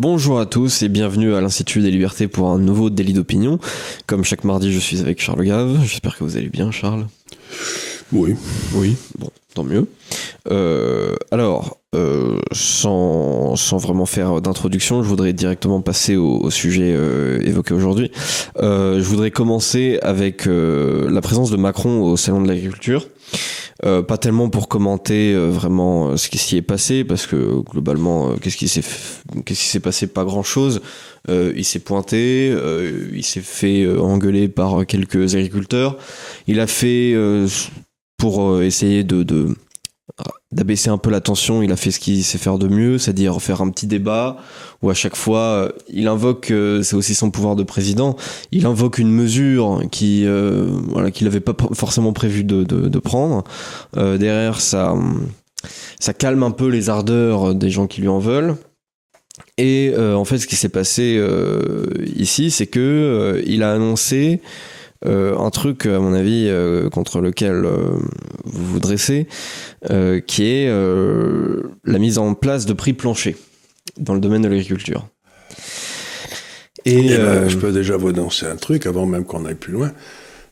Bonjour à tous et bienvenue à l'Institut des Libertés pour un nouveau délit d'opinion. Comme chaque mardi, je suis avec Charles Gave. J'espère que vous allez bien, Charles. Oui. Oui, bon, tant mieux. Euh, alors, euh, sans, sans vraiment faire d'introduction, je voudrais directement passer au, sujet euh, évoqué aujourd'hui. Je voudrais commencer avec la présence de Macron au Salon de l'Agriculture. Pas tellement pour commenter vraiment ce qui s'y est passé, parce que globalement, qu'est-ce qui s'est qu'est-ce qui s'est passé? Pas grand-chose. Il s'est pointé, il s'est fait engueuler par quelques agriculteurs. Il a fait pour essayer de d'abaisser un peu la tension, il a fait ce qu'il sait faire de mieux, c'est-à-dire faire un petit débat où à chaque fois euh, il invoque, euh, c'est aussi son pouvoir de président, il invoque une mesure qui, euh, voilà, qu'il n'avait pas forcément prévu de, de, prendre. Derrière, ça, ça calme un peu les ardeurs des gens qui lui en veulent. Et en fait, ce qui s'est passé ici, c'est que il a annoncé euh, un truc, à mon avis, euh, contre lequel euh, vous vous dressez, qui est la mise en place de prix planchers dans le domaine de l'agriculture. Et, Eh ben, je peux déjà vous annoncer un truc avant même qu'on aille plus loin.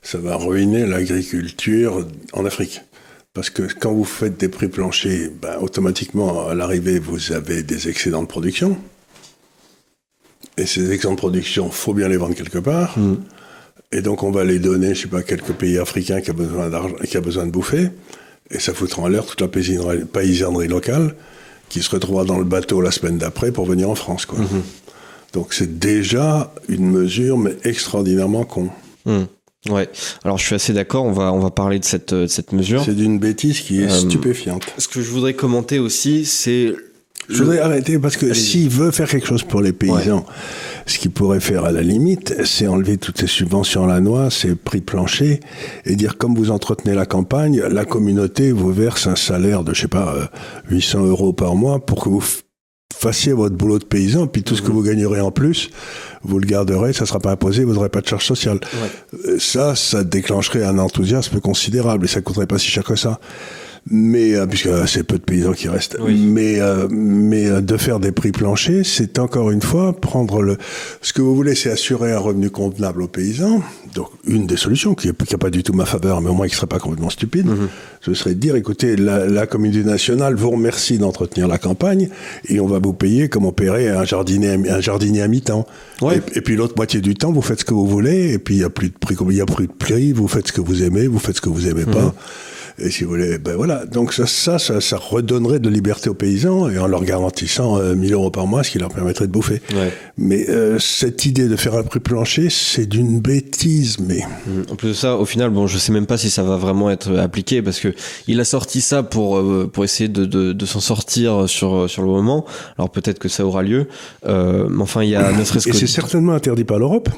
Ça va ruiner l'agriculture en Afrique. Parce que quand vous faites des prix planchers, ben, automatiquement, à l'arrivée, vous avez des excédents de production. Et ces excédents de production, faut bien les vendre quelque part. Mm. Et donc, on va les donner, je sais pas, à quelques pays africains qui a besoin d'argent, qui a besoin de bouffer. Et ça foutra en l'air toute la paysannerie, locale qui se retrouvera dans le bateau la semaine d'après pour venir en France, quoi. Donc, c'est déjà une mesure, mais extraordinairement con. hmm, ouais. Alors, je suis assez d'accord. On va on va parler de cette de cette mesure. C'est d'une bêtise qui est Euh, stupéfiante. Ce que je voudrais commenter aussi, c'est Je voudrais arrêter parce que s'il veut faire quelque chose pour les paysans, ce qu'il pourrait faire à la limite, c'est enlever toutes ces subventions à la noix, ces prix planchers, et dire comme vous entretenez la campagne, la communauté vous verse un salaire de, je sais pas, euh, 800 euros par mois pour que vous fassiez votre boulot de paysan, puis tout ce que vous gagnerez en plus, vous le garderez, ça sera pas imposé, vous n'aurez pas de charge sociale. Euh, Ça, ça déclencherait un enthousiasme considérable et ça coûterait pas si cher que ça. Mais euh, puisque c'est peu de paysans qui restent, Oui. mais euh, mais euh, de faire des prix planchers, c'est encore une fois prendre le. Ce que vous voulez, c'est assurer un revenu convenable aux paysans. Donc une des solutions qui n'a pas du tout ma faveur, mais au moins qui serait pas complètement stupide, Mhm. ce serait de dire écoutez, la, la communauté nationale vous remercie d'entretenir la campagne et on va vous payer comme on paierait un jardinier un jardinier à mi-temps. Ouais. Et, et puis l'autre moitié du temps, vous faites ce que vous voulez et puis il y a plus de prix, il y a plus de prix, vous faites ce que vous aimez, vous faites ce que vous aimez pas. Et si vous voulez, ben voilà. Donc ça, ça, ça, ça redonnerait de liberté aux paysans et en leur garantissant euh, 1000 euros par mois, ce qui leur permettrait de bouffer. Ouais. Mais euh, cette idée de faire un prix plancher, c'est d'une bêtise. Mais Mm. En plus de ça, au final, bon, je sais même pas si ça va vraiment être appliqué parce que il a sorti ça pour euh, pour essayer de, de, de s'en sortir sur sur le moment. Alors peut-être que ça aura lieu. Euh, mais enfin, il y a ne serait-ce et que c'est certainement interdit par l'Europe.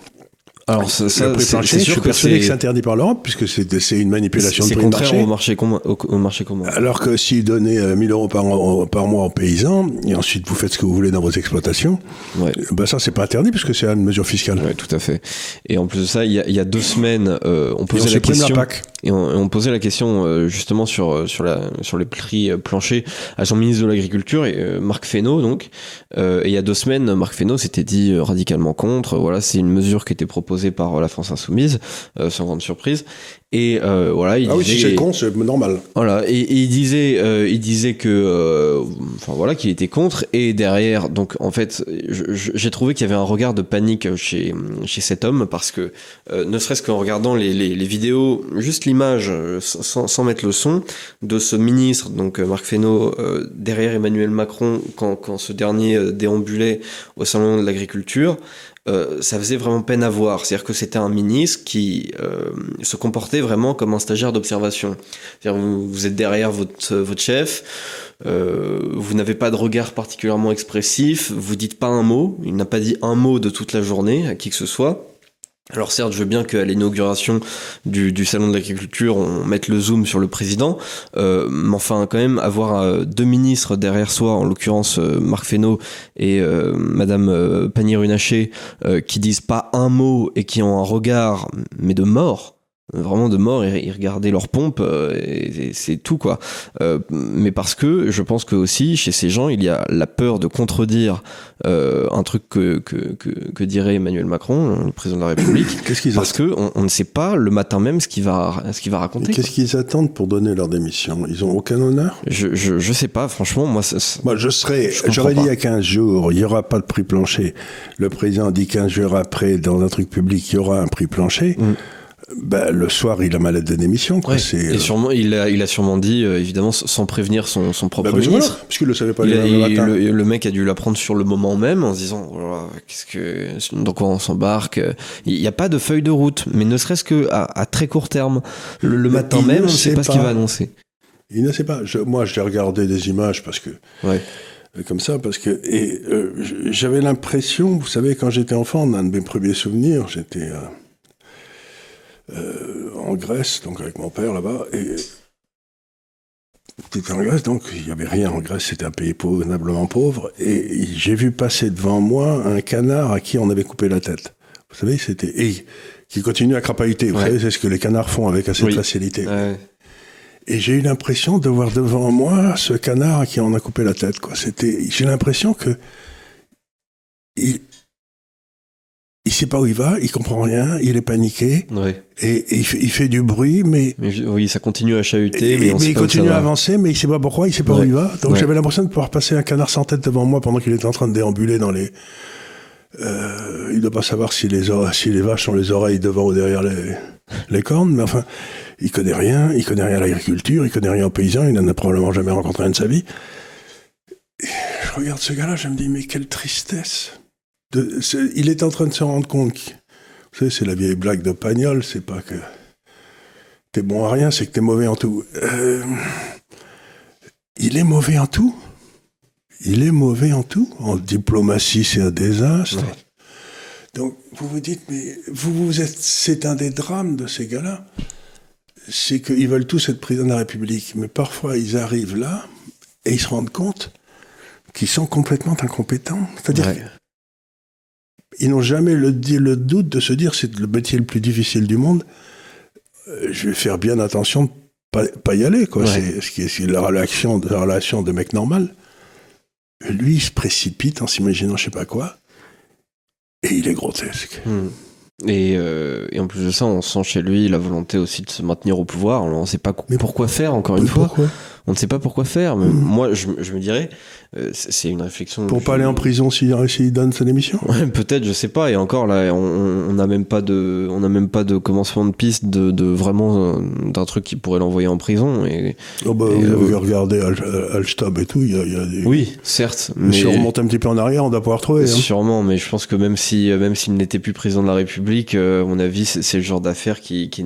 Alors ça, ça, c'est c'est sûr que c'est c'est interdit par l'Europe puisque c'est c'est une manipulation de c'est prix de contraire marché. au marché commun. Au, au marché commun. Alors que s'il donnait euh, 1000 euros par, an- par mois aux paysans, et ensuite vous faites ce que vous voulez dans vos exploitations, Ouais. ben ça c'est pas interdit puisque c'est une mesure fiscale. Ouais, tout à fait. Et en plus de ça, il y a, il y a deux semaines, euh, on Et on posait la question. la PAC. Et on, on posait la question euh, justement sur euh, sur la sur les prix euh, planchers à son ministre de l'agriculture et euh, Marc Fesneau donc. Euh, et il y a deux semaines Marc Fesneau s'était dit euh, radicalement contre. Voilà c'est une mesure qui était proposée par la France insoumise sans grande surprise et euh, voilà il Ah oui, disait si c'est con, c'est normal. voilà et, et il disait euh, il disait que euh, enfin voilà qu'il était contre et derrière donc en fait j'ai trouvé qu'il y avait un regard de panique chez chez cet homme parce que euh, ne serait-ce qu'en regardant les, les, les vidéos juste l'image euh, sans, sans mettre le son de ce ministre donc euh, Marc Fesneau euh, derrière Emmanuel Macron quand quand ce dernier déambulait au salon de l'agriculture euh, ça faisait vraiment peine à voir. C'est-à-dire que c'était un ministre qui euh, se comportait vraiment comme un stagiaire d'observation. C'est-à-dire vous, vous êtes derrière votre, votre chef, euh, vous n'avez pas de regard particulièrement expressif, vous dites pas un mot, il n'a pas dit un mot de toute la journée à qui que ce soit. Alors certes, je veux bien qu'à l'inauguration du, salon de l'agriculture, on mette le zoom sur le président, euh, mais enfin quand même avoir euh, deux ministres derrière soi, en l'occurrence euh, Marc Fesneau et Madame Pannier-Runacher, qui disent pas un mot et qui ont un regard mais de mort. Vraiment de mort et ils regardaient leur pompe euh, et, c'est tout quoi. Euh, mais parce que je pense que aussi chez ces gens il y a la peur de contredire euh, un truc que, que, que, que, dirait Emmanuel Macron le président de la République qu'est-ce qu'ils parce que on, on, ne sait pas le matin même ce qu'il va ce qu'il va raconter qu'est-ce qu'ils attendent pour donner leur démission? Ils ont aucun honneur? Je, je, je sais pas franchement moi moi je serais j'aurais dit il y a 15 jours il y aura pas de prix plancher. Le président dit 15 jours après dans un truc public il y aura un prix plancher. Mm ben, le soir, il a mal de démission. Quoi. et euh, sûrement, il a, il a sûrement dit, euh, évidemment, sans prévenir son, son propre bah, ministre. parce qu'il le savait pas il le, matin. Le, mec a dû l'apprendre sur le moment même en se disant, oh qu'est-ce que, dans quoi on s'embarque. Il n'y a pas de feuille de route, mais ne serait-ce que à, très court terme, le, matin même, on ne sait pas, ce qu'il va annoncer. Il ne sait pas. Je, moi, j'ai regardé des images parce que. Ouais euh, comme ça parce que et j'avais l'impression, vous savez, quand j'étais enfant, un de mes premiers souvenirs, j'étais euh, en Grèce, donc avec mon père là-bas, et c'était en Grèce, donc il n'y avait rien en Grèce, c'était un pays pauvre, pauvre, et j'ai vu passer devant moi un canard à qui on avait coupé la tête. Vous savez, c'était et qui continue à crapahuter. Vous savez, c'est ce que les canards font avec assez de facilité. Et j'ai eu l'impression de voir devant moi ce canard à qui on a coupé la tête. Quoi. C'était, j'ai l'impression que il, il sait pas où il va, il comprend rien, il est paniqué, et, il, fait, du bruit, mais, oui, ça continue à chahuter, mais, il continue à avancer, mais il sait pas pourquoi, il sait pas où il va. Donc j'avais l'impression de pouvoir passer un canard sans tête devant moi pendant qu'il était en train de déambuler dans les. Euh, il doit pas savoir si les si les vaches ont les oreilles devant ou derrière les, les cornes, mais enfin, il connaît rien, il connaît rien à l'agriculture, il connaît rien aux paysans, il n'en a probablement jamais rencontré un de sa vie. je regarde ce gars-là, je me dis mais quelle tristesse il est en train de se rendre compte. vous savez, c'est la vieille blague de Pagnol, c'est pas que t'es bon à rien, c'est que t'es mauvais en tout. Euh, il est mauvais en tout. Il est mauvais en tout. En diplomatie, c'est un désastre. Donc, vous vous dites, mais vous, vous êtes, c'est un des drames de ces gars-là. C'est qu'ils veulent tous être président de la République. Mais parfois, ils arrivent là et ils se rendent compte qu'ils sont complètement incompétents. C'est-à-dire ils n'ont jamais le, le, doute de se dire c'est le métier le plus difficile du monde. Euh, je vais faire bien attention de pas, pas y aller. Quoi. C'est ce la relation, la relation de mec normal. Lui, il se précipite en s'imaginant je sais pas quoi. Et il est grotesque. Hmm. Et, euh, et, en plus de ça, on sent chez lui la volonté aussi de se maintenir au pouvoir. on ne sait pas mais pourquoi faire, encore une fois. On ne sait pas pourquoi faire. Mais hmm. Moi, je, je, me dirais, euh, c'est une réflexion. Pour pas aller en prison s'il si, donne sa démission ouais, Peut-être, je sais pas. Et encore là, on n'a même pas de, on a même pas de commencement de piste de, de vraiment euh, d'un truc qui pourrait l'envoyer en prison. Et, oh bah, vous avez euh, regardé Al, Alstab et tout, il y a, y a des... Oui, certes. Mais si on remonte un petit peu en arrière, on doit pouvoir trouver. Hein. Sûrement, mais je pense que même si, même s'il n'était plus président de la République, à mon avis, c'est le genre d'affaire qui, qui,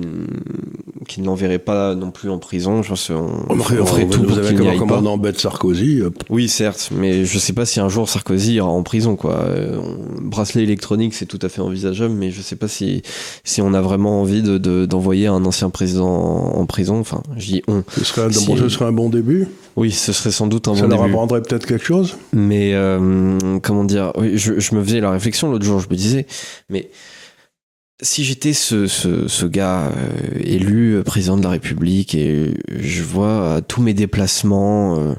qui ne l'enverrait pas non plus en prison. Je pense qu'on on, ferait tout pour qu'il n'y aille pas. Sarkozy. Oui, certes, mais je sais pas si un jour Sarkozy ira en prison, quoi. Euh, bracelet électronique, c'est tout à fait envisageable, mais je sais pas si, si on a vraiment envie de, d'envoyer un ancien président en, prison. Enfin, je dis on. Ce serait, un, ce serait un bon début. Oui, ce serait sans doute un bon début. Ça leur apprendrait peut-être quelque chose. Mais, euh, comment dire, oui, je, je me faisais la réflexion l'autre jour, je me disais, mais si j'étais ce, ce, ce, gars euh, élu président de la République et je vois tous mes déplacements,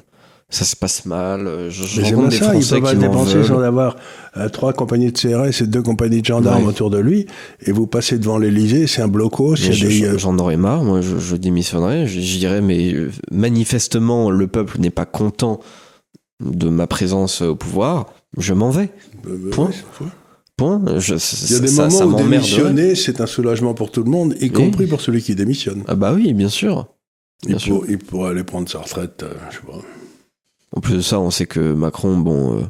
ça se passe mal. Euh, je, je rencontre des ça, Français ils peuvent qui dépenser sans avoir euh, trois compagnies de CRS et deux compagnies de gendarmes autour de lui, et vous passez devant l'Elysée, c'est un blocos. Euh, j'en aurais marre, moi je, je démissionnerais, je, dirais, mais manifestement le peuple n'est pas content de ma présence au pouvoir, je m'en vais. Point. Point. Je, Il y a des ça, moments où démissionner, c'est un soulagement pour tout le monde, y compris pour celui qui démissionne. Ah bah oui, bien sûr. Bien il, sûr. il pourrait aller prendre sa retraite, je sais pas. En plus de ça, on sait que Macron, bon, euh,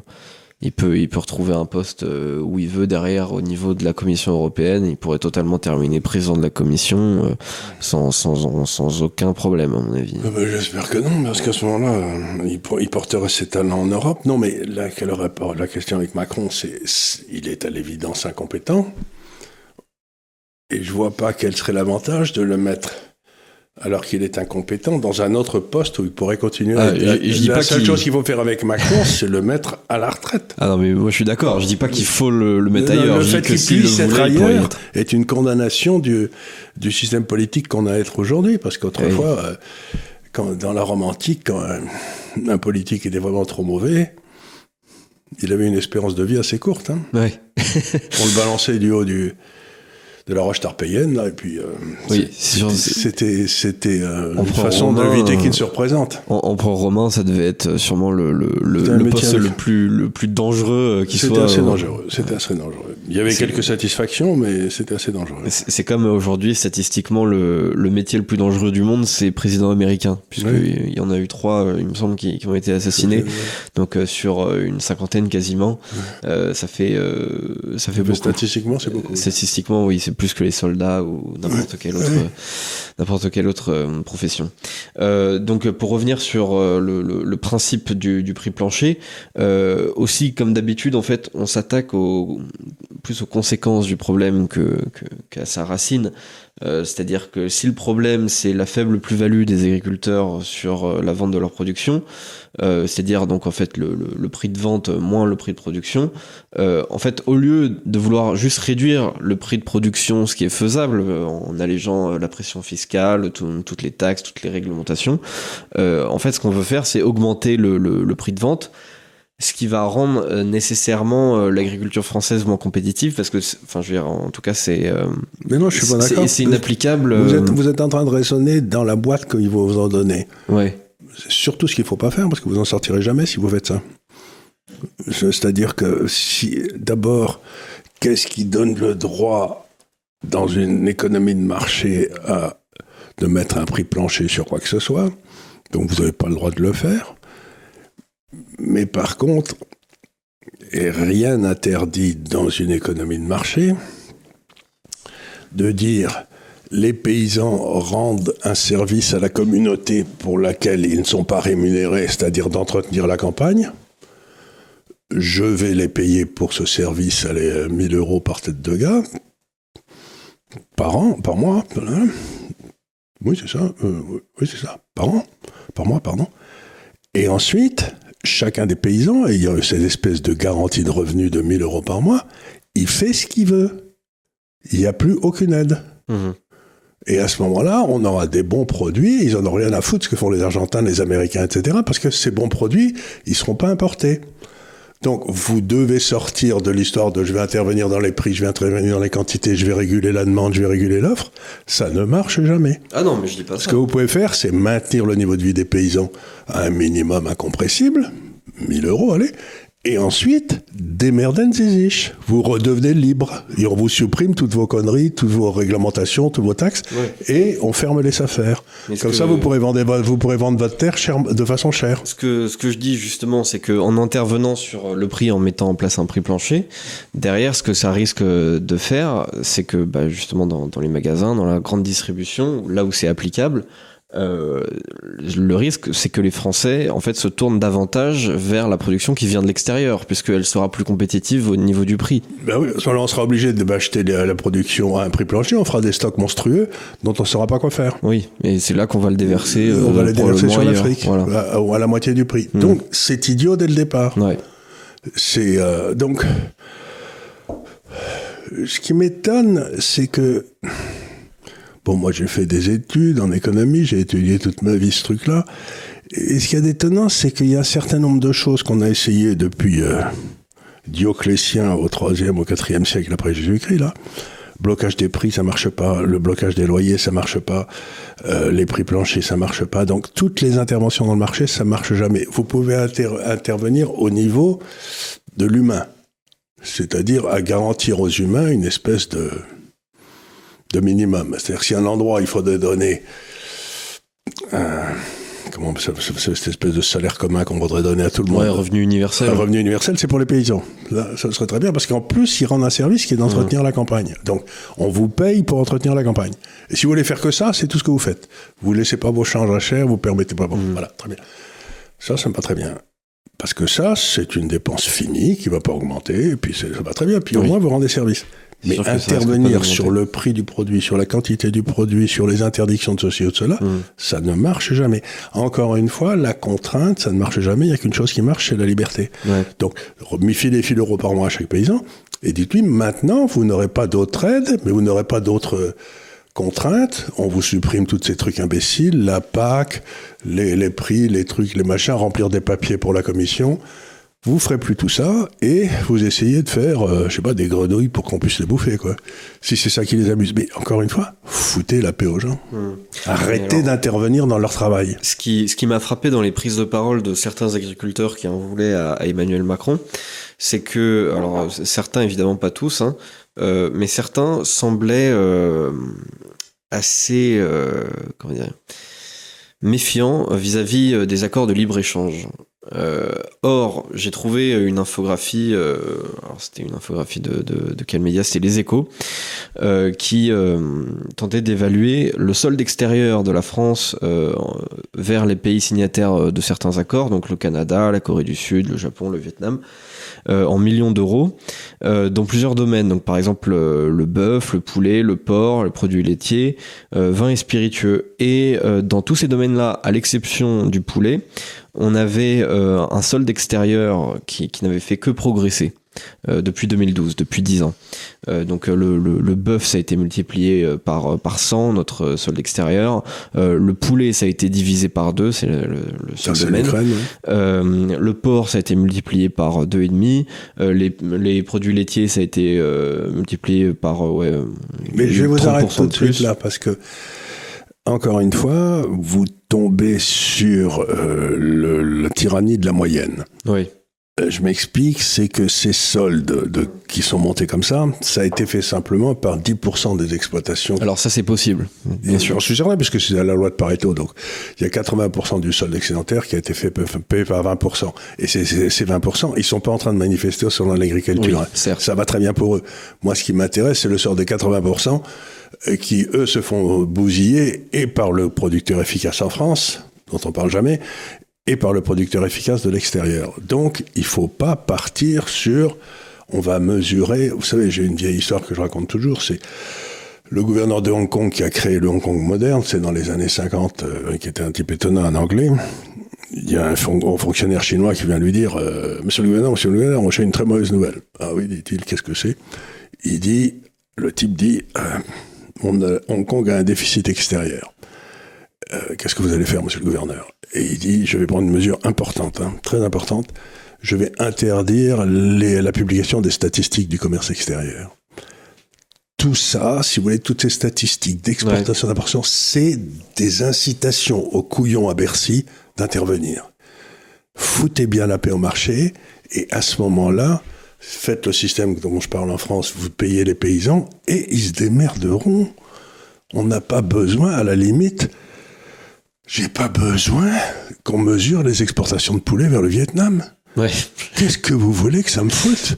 il peut, il peut retrouver un poste euh, où il veut derrière au niveau de la Commission européenne. Il pourrait totalement terminer président de la Commission euh, sans, sans, sans, aucun problème, à mon avis. Ah bah, j'espère que non, parce qu'à ce moment-là, il, porterait ses talents en Europe. Non, mais là, La question avec Macron, c'est il est à l'évidence incompétent. Et je vois pas quel serait l'avantage de le mettre alors qu'il est incompétent dans un autre poste où il pourrait continuer. Ah, à- je- je dis la pas seule chose qu'il faut faire avec Macron, c'est le mettre à la retraite. Ah non, mais moi je suis d'accord. Je dis pas qu'il faut le, le mettre Le- ailleurs. le je fait qu'il puisse être ailleurs être. est une condamnation du, du système politique qu'on a à être aujourd'hui. Parce qu'autrefois, euh, quand, dans la Rome antique, quand un, un politique était vraiment trop mauvais, il avait une espérance de vie assez courte. hein. Ouais. On le balançait du haut du, de la roche tarpéienne, là, et puis euh, Oui, c'était c'était euh, une façon d'éviter euh, qu'il ne se représente. En empereur romain, ça devait être sûrement le, le, le, le poste le plus, le plus dangereux euh, qui soit. C'était assez euh, dangereux. C'était assez dangereux. Il y avait quelques satisfactions, mais c'était assez dangereux. C'est comme aujourd'hui, statistiquement, le, le métier le plus dangereux du monde, c'est président américain. Puisqu'il Oui. y en a eu trois, euh, il me semble, qui, qui ont été assassinés. Donc euh, sur euh, une cinquantaine quasiment, euh, ça fait, euh, ça fait Mais beaucoup. Statistiquement, c'est beaucoup. Statistiquement, oui, c'est plus que les soldats ou n'importe quelle autre, n'importe quelle autre euh, profession. Euh, donc, pour revenir sur le, le- le principe du, du prix plancher, euh, aussi comme d'habitude, en fait, on s'attaque au, plus aux conséquences du problème que que- qu'à sa racine. Euh, C'est-à-dire que si le problème c'est la faible plus-value des agriculteurs sur euh, la vente de leur production, euh, c'est-à-dire donc en fait le, prix de vente moins le prix de production, euh, en fait au lieu de vouloir juste réduire le prix de production, ce qui est faisable en allégeant la pression fiscale, tout- toutes les taxes, toutes les réglementations, en fait ce qu'on veut faire c'est augmenter le prix de vente ce qui va rendre euh, nécessairement euh, l'agriculture française moins compétitive parce que enfin je veux dire en tout cas c'est euh, Mais non, je suis pas d'accord. c'est inapplicable Vous êtes, vous êtes en train de raisonner dans la boîte qu'ils vont vous en donner. ouais C'est surtout ce qu'il ne faut pas faire, parce que vous n'en sortirez jamais si vous faites ça. C'est-à-dire que si, d'abord, qu'est-ce qui donne le droit dans une économie de marché à, de mettre un prix plancher sur quoi que ce soit? Donc vous n'avez pas le droit de le faire. Mais par contre, rien n'interdit dans une économie de marché de dire les paysans rendent un service à la communauté pour laquelle ils ne sont pas rémunérés, c'est-à-dire d'entretenir la campagne. Je vais les payer pour ce service, allez, euh, 1000 euros par tête de gars, par an, par mois. Oui, c'est ça. euh, oui, c'est ça. Par an, par mois, pardon. Et ensuite, chacun des paysans, ayant cette espèce de garantie de revenu de 1000 euros par mois, il fait ce qu'il veut. Il n'y a plus aucune aide. Mhm. Et à ce moment-là, on aura des bons produits, ils en ont rien à foutre ce que font les Argentins, les Américains, etc. Parce que ces bons produits, ils seront pas importés. Donc, vous devez sortir de l'histoire de je vais intervenir dans les prix, je vais intervenir dans les quantités, je vais réguler la demande, je vais réguler l'offre. Ça ne marche jamais. ah non mais je dis pas Ce ça que vous pouvez faire, c'est maintenir le niveau de vie des paysans à un minimum incompressible, 1000 euros, allez, et ensuite, démerden sich. Vous redevenez libre. Et on vous supprime toutes vos conneries, toutes vos réglementations, toutes vos taxes, Ouais. et on ferme les affaires. Comme que- ça, vous pourrez, vendre, vous pourrez vendre votre terre cher- de façon chère. Ce que, ce que je dis justement, c'est qu'en intervenant sur le prix, en mettant en place un prix plancher, derrière, ce que ça risque de faire, c'est que bah, justement dans, dans les magasins, dans la grande distribution, là où c'est applicable, euh, le risque, c'est que les Français, en fait, se tournent davantage vers la production qui vient de l'extérieur, puisqu'elle sera plus compétitive au niveau du prix. Ben oui, on sera obligé d'acheter la production à un prix plancher, on fera des stocks monstrueux dont on ne saura pas quoi faire. Oui, et c'est là qu'on va le déverser. on euh, va déverser sur l'Afrique, Voilà. à, ou à la moitié du prix. Mm. Donc, c'est idiot dès le départ. Ouais. C'est euh, donc ce qui m'étonne, c'est que bon, moi j'ai fait des études en économie, j'ai étudié toute ma vie ce truc-là. Et ce qui est d'étonnant, c'est qu'il y a un certain nombre de choses qu'on a essayé depuis euh, Dioclétien au 3e, au 4e siècle après Jésus-Christ, là. Blocage des prix, ça marche pas. Le blocage des loyers, ça marche pas. Euh, les prix planchers, ça marche pas. Donc toutes les interventions dans le marché, ça marche jamais. Vous pouvez inter- intervenir au niveau de l'humain, c'est-à-dire à garantir aux humains une espèce de de minimum. C'est-à-dire si un endroit il faudrait donner comment cette espèce de salaire commun qu'on voudrait donner à tout le monde. Ouais, revenu universel. Un revenu universel, c'est pour les paysans. Là, ça serait très bien parce qu'en plus, ils rendent un service qui est d'entretenir la campagne. Donc, on vous paye pour entretenir la campagne. Et si vous voulez faire que ça, c'est tout ce que vous faites. Vous laissez pas vos changes à cher, vous permettez pas. Bon, Voilà, très bien. Ça, ça me va très bien. Parce que ça, c'est une dépense finie qui va pas augmenter, et puis ça va très bien. Puis au moins, vous rendez service. Mais intervenir sur le prix du produit, sur la quantité du produit, sur les interdictions de ceci ou de cela, mm. ça ne marche jamais. Encore une fois, la contrainte, ça ne marche jamais. Il n'y a qu'une chose qui marche, c'est la liberté. Donc, mi des fil euros par mois à chaque paysan. Et dites-lui, maintenant, vous n'aurez pas d'autres aides, mais vous n'aurez pas d'autres contraintes. On vous supprime tous ces trucs imbéciles, la PAC, les, les prix, les trucs, les machins, remplir des papiers pour la commission vous ferez plus tout ça et vous essayez de faire, euh, je sais pas, des grenouilles pour qu'on puisse les bouffer, quoi. Si c'est ça qui les amuse. Mais encore une fois, foutez la paix aux gens. Hmm. Arrêtez d'intervenir dans leur travail. Ce qui, ce qui m'a frappé dans les prises de parole de certains agriculteurs qui en voulaient à, Emmanuel Macron, c'est que, alors certains évidemment pas tous, hein, euh, mais certains semblaient euh, assez, comment dire, méfiants vis-à-vis des accords de libre-échange. Euh, or, j'ai trouvé une infographie, euh, c'était une infographie de, quel média? C'était Les Échos, euh, qui tentait d'évaluer le solde extérieur de la France vers les pays signataires de certains accords, donc le Canada, la Corée du Sud, le Japon, le Vietnam, en millions d'euros, dans plusieurs domaines. Donc par exemple le bœuf, le poulet, le porc, les produits laitiers, vin et spiritueux. Et dans tous ces domaines-là, à l'exception du poulet, on avait euh, un solde extérieur qui, n'avait fait que progresser. Euh, depuis 2012, depuis 10 ans. Euh, donc le, le, bœuf, ça a été multiplié par, par 100, notre solde extérieur. le poulet, ça a été divisé par 2, c'est le, le, domaine. le porc, ça a été multiplié par 2,5. les, les produits laitiers, ça a été multiplié par... ouais, Mais je vais vous arrêter tout de suite là, parce que encore une fois, vous tombez sur euh, la tyrannie de la moyenne. Oui. Euh, je m'explique, c'est que ces soldes de, qui sont montés comme ça, ça a été fait simplement par 10% des exploitations. Alors ça c'est possible, bien sûr. Je suis certain, puisque c'est la loi de Pareto, donc il y a 80% du solde excédentaire qui a été fait payé par 20%. Et ces, 20%, ils sont pas en train de manifester sur l'agriculture. Oui, ça va très bien pour eux. Moi, ce qui m'intéresse, c'est le sort des 80% qui, eux, se font bousiller et par le producteur efficace en France, dont on parle jamais, et par le producteur efficace de l'extérieur. Donc, il faut pas partir sur, on va mesurer, vous savez, j'ai une vieille histoire que je raconte toujours, c'est le gouverneur de Hong Kong qui a créé le Hong Kong moderne, c'est dans les années 50, euh, qui était un type étonnant en anglais. Il y a un fonctionnaire chinois qui vient lui dire euh, Monsieur le gouverneur, monsieur le gouverneur, on une très mauvaise nouvelle. Ah oui, dit-il, qu'est-ce que c'est? Il dit, le type dit euh, Hong Kong a un déficit extérieur. Euh, qu'est-ce que vous allez faire, monsieur le gouverneur? Et il dit, je vais prendre une mesure importante, hein, très importante. Je vais interdire la publication des statistiques du commerce extérieur. Tout ça, si vous voulez, toutes ces statistiques d'exportation d'importation, c'est des incitations aux couillons à Bercy d'intervenir. Foutez bien la paix au marché, et à ce moment-là, faites le système dont je parle en France, vous payez les paysans et ils se démerderont. On n'a pas besoin, à la limite, j'ai pas besoin qu'on mesure les exportations de poulet vers le Vietnam. Qu'est-ce que vous voulez que ça me foute?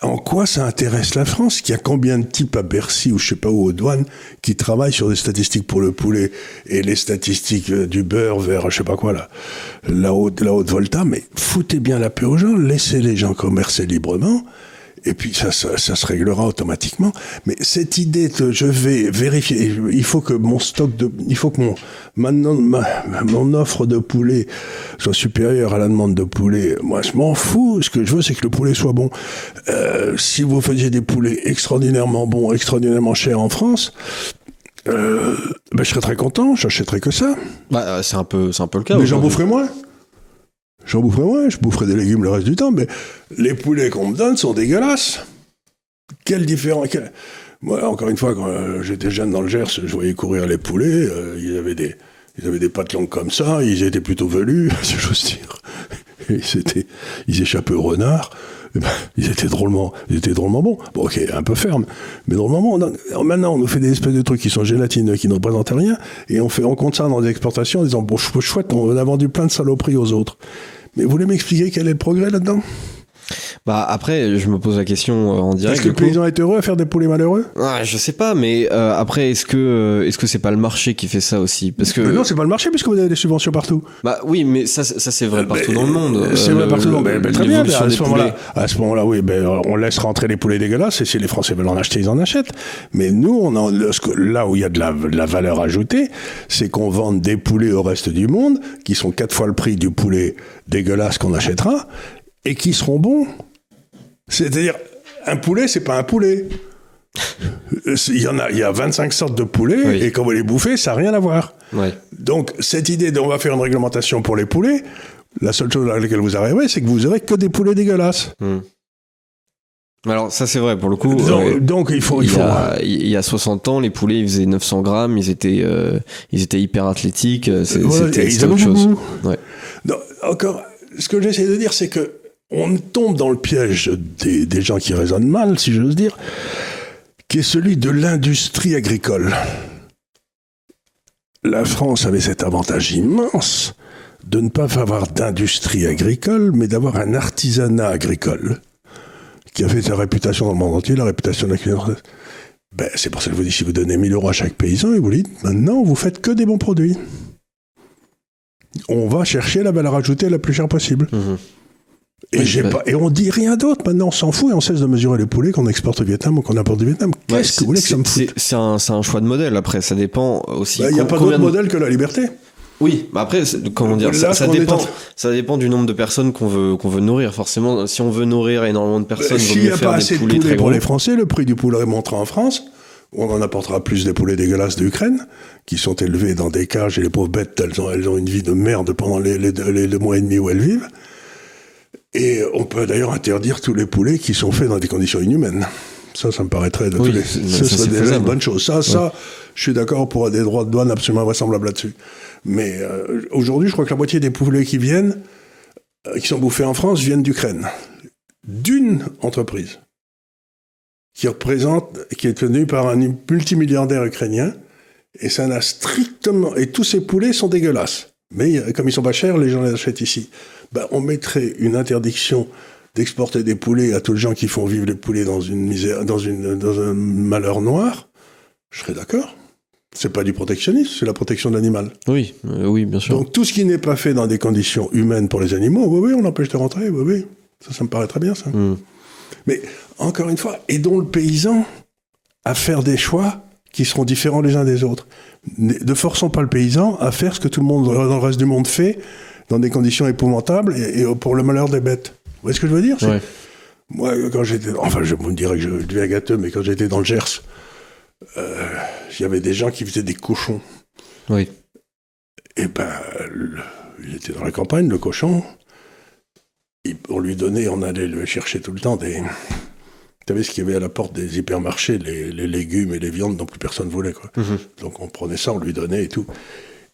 En quoi ça intéresse la France? Qu'il y a combien de types à Bercy ou je sais pas où aux douanes qui travaillent sur des statistiques pour le poulet et les statistiques euh, du beurre vers je sais pas quoi là, la haute, la haute volta? Mais foutez bien la paix aux gens, laissez les gens commercer librement et puis ça, ça, se réglera automatiquement. Mais cette idée de je vais vérifier, il faut que mon stock de, il faut que mon, maintenant mon offre de poulet soit supérieure à la demande de poulet. Moi, je m'en fous. Ce que je veux, c'est que le poulet soit bon. Euh, si vous faisiez des poulets extraordinairement bons, extraordinairement chers en France, euh, ben je serais très content. J'achèterais que ça. Bah, c'est un peu, c'est un peu le cas. Mais j'en boufferais moins. J'en boufferai moins, je boufferai des légumes le reste du temps, mais les poulets qu'on me donne sont dégueulasses. Quelle différence Moi, encore une fois, quand euh, j'étais jeune dans le Gers, je voyais courir les poulets, euh, ils avaient des... Ils avaient des pattes longues comme ça, ils étaient plutôt velus, si j'ose dire. Ils, ils échappaient au renard. Eh ben, ils étaient drôlement, ils étaient drôlement bons. Bon, ok, un peu ferme, mais drôlement bons. maintenant, on nous fait des espèces de trucs qui sont gélatineux, qui ne représentent rien, et on fait, on compte ça dans des exportations en disant, bon, chouette, on a vendu plein de saloperies aux autres. Mais vous voulez m'expliquer quel est le progrès là-dedans? Bah après, je me pose la question euh, en direct. Est-ce que le paysan est heureux à faire des poulets malheureux? Ah, je sais pas, mais euh, après, est-ce que euh, est-ce que c'est pas le marché qui fait ça aussi? Parce que Mais Non, c'est pas le marché puisque vous avez des subventions partout. bah oui, mais ça, ça c'est vrai partout dans le monde. C'est vrai partout dans le monde. Très bien, à ce moment-là, poulets. à ce moment-là, oui, ben, on laisse rentrer les poulets dégueulasses et si les Français veulent en acheter, ils en achètent. Mais nous, on en, là où il y a de la, de la valeur ajoutée, c'est qu'on vende des poulets au reste du monde qui sont quatre fois le prix du poulet dégueulasse qu'on achètera et qui seront bons? C'est-à-dire, un poulet, c'est pas un poulet. Euh, Il y en a, il y a 25 sortes de poulets Oui. et quand vous les bouffez, ça n'a rien à voir. Ouais. Donc, cette idée d'on va faire une réglementation pour les poulets, la seule chose à laquelle vous arriverez, c'est que vous aurez que des poulets dégueulasses. Hmm. Alors ça c'est vrai pour le coup. donc, euh, donc, il faut. Il il, y faut a, il y a 60 ans, les poulets ils faisaient 900 grammes, ils étaient, euh, ils étaient hyper athlétiques, c'était avaient autre chose. Ouais. Non, encore, ce que j'essaie de dire, c'est que on tombe dans le piège des, gens qui raisonnent mal, si j'ose dire, qui est celui de l'industrie agricole. La France avait cet avantage immense de ne pas avoir d'industrie agricole, mais d'avoir un artisanat agricole qui a fait sa réputation dans le monde entier, la réputation de la. Ben, c'est pour ça que je vous dis, si vous donnez 1000 euros à chaque paysan et vous dites, maintenant, vous faites que des bons produits. On va chercher la valeur ajoutée la plus chère possible. Mhm. Et, Oui, bah- pas, et on dit rien d'autre. Maintenant, on s'en fout et on cesse de mesurer les poulets qu'on exporte au Vietnam ou qu'on importe du Vietnam. Qu'est-ce Ouais, que vous voulez que ça me foute c'est un, choix de modèle. Après, ça dépend aussi. Il n'y a pas d'autre de- modèle que la liberté. Oui, mais après, c'est- comment dire, Là, ça, ça dépend. en Ça dépend du nombre de personnes qu'on veut qu'on veut nourrir. Forcément, si on veut nourrir énormément de personnes, il vaut S'il n'y mieux a faire pas des assez de poulets poulets très pour les Français, le prix du poulet montera en France. On en apportera plus des poulets dégueulasses d'Ukraine, qui sont élevés dans des cages et les pauvres bêtes, elles ont, elles ont une vie de merde pendant les, les, les- les mois et demi où elles vivent. Et on peut d'ailleurs interdire tous les poulets qui sont faits dans des conditions inhumaines. Ça, ça me paraîtrait de Oui, les- ce ça, serait déjà une bonne chose. Ça, ça, je suis d'accord pour des droits de douane absolument vraisemblables là-dessus. Mais euh, aujourd'hui, je crois que la moitié des poulets qui viennent, euh, qui sont bouffés en France, viennent d'Ukraine. D'une entreprise qui représente, qui est tenue par un multimilliardaire ukrainien, et ça n'a strictement, et tous ces poulets sont dégueulasses. Mais euh, comme ils sont pas chers, les gens les achètent ici. Ben, on mettrait une interdiction d'exporter des poulets à tous les gens qui font vivre les poulets dans une misère, dans une, dans un malheur noir. Je serais d'accord. C'est pas du protectionnisme, c'est la protection de l'animal. Oui, euh, oui, bien sûr. Donc tout ce qui n'est pas fait dans des conditions humaines pour les animaux, oui, oui, on empêche de rentrer, oui, oui. Ça, ça me paraît très bien, ça. Hmm. Mais encore une fois, aidons le paysan à faire des choix qui seront différents les uns des autres. Ne forçons pas le paysan à faire ce que tout le monde dans le reste du monde fait dans des conditions épouvantables et, et pour le malheur des bêtes. Vous voyez ce que je veux dire Ouais. Moi, quand j'étais... Enfin, je me dirais que je deviens gâteux, mais quand j'étais dans le Gers, euh, il y avait des gens qui faisaient des cochons. Oui. Et ben, le- il était dans la campagne, le cochon. Il- on lui donnait, on allait le chercher tout le temps des. Vous savez ce qu'il y avait à la porte des hypermarchés, les, les légumes et les viandes dont plus personne voulait. Quoi. Mhm. Donc on prenait ça, on lui donnait et tout.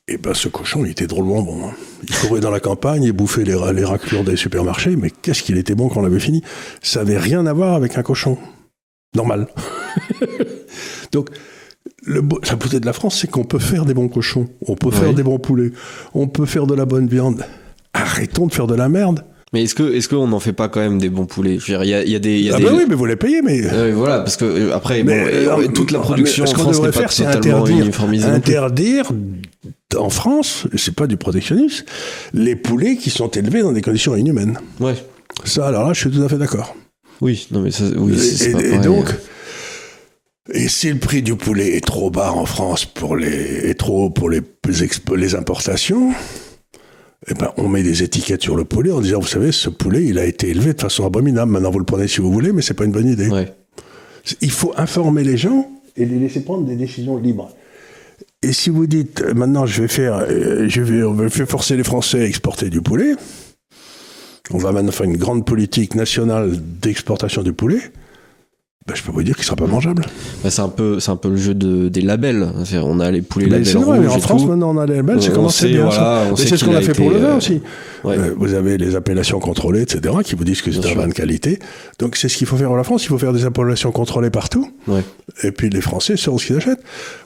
Et ben ce cochon, il était drôlement bon. hein. Il courait dans la campagne, il bouffait les, les raclures des supermarchés, mais qu'est-ce qu'il était bon quand on l'avait fini? Ça avait rien à voir avec un cochon. Normal. Donc, le, beau- la beauté de la France, c'est qu'on peut faire des bons cochons, on peut faire des bons poulets, on peut faire de la bonne viande. Arrêtons de faire de la merde. Mais est-ce que est-ce qu'on n'en fait pas quand même des bons poulets? Je veux dire, il y a, y a des. il Y a Ah des... ben oui, mais vous les payez, mais... Euh, voilà, parce que euh, après, Mais, bon, euh, toute la production en France devrait n'est pas faire, c'est totalement interdire, en France, c'est pas du protectionnisme, les poulets qui sont élevés dans des conditions inhumaines. Ouais. Ça, alors là, je suis tout à fait d'accord. Oui, non mais ça, oui, c'est pas et donc, et si le prix du poulet est trop bas en France pour les, est trop haut pour les, les importations, eh ben, on met des étiquettes sur le poulet en disant, vous savez, ce poulet, il a été élevé de façon abominable. Maintenant, vous le prenez si vous voulez, mais c'est pas une bonne idée. Ouais. Il faut informer les gens et les laisser prendre des décisions libres. Et si vous dites, euh, maintenant, je vais faire, euh, je vais, on va faire forcer les Français à exporter du poulet, on va maintenant faire une grande politique nationale d'exportation du poulet, ben, je peux vous dire qu'il sera pas mangeable. Bah, c'est un peu c'est un peu le jeu de, des labels. C'est-à-dire, On a les poulets Mais labels c'est vrai, rouges mais en France, tout. maintenant, on a les labels, c'est On comment c'est bien voilà, ça. c'est ce qu'on a a fait pour le vin euh, aussi. Ouais. Euh, vous avez les appellations contrôlées, etc., qui vous disent que c'est un vin de qualité. Donc c'est ce qu'il faut faire en la France, il faut faire des appellations contrôlées partout. Ouais. Et puis les Français sauront ce qu'ils achètent.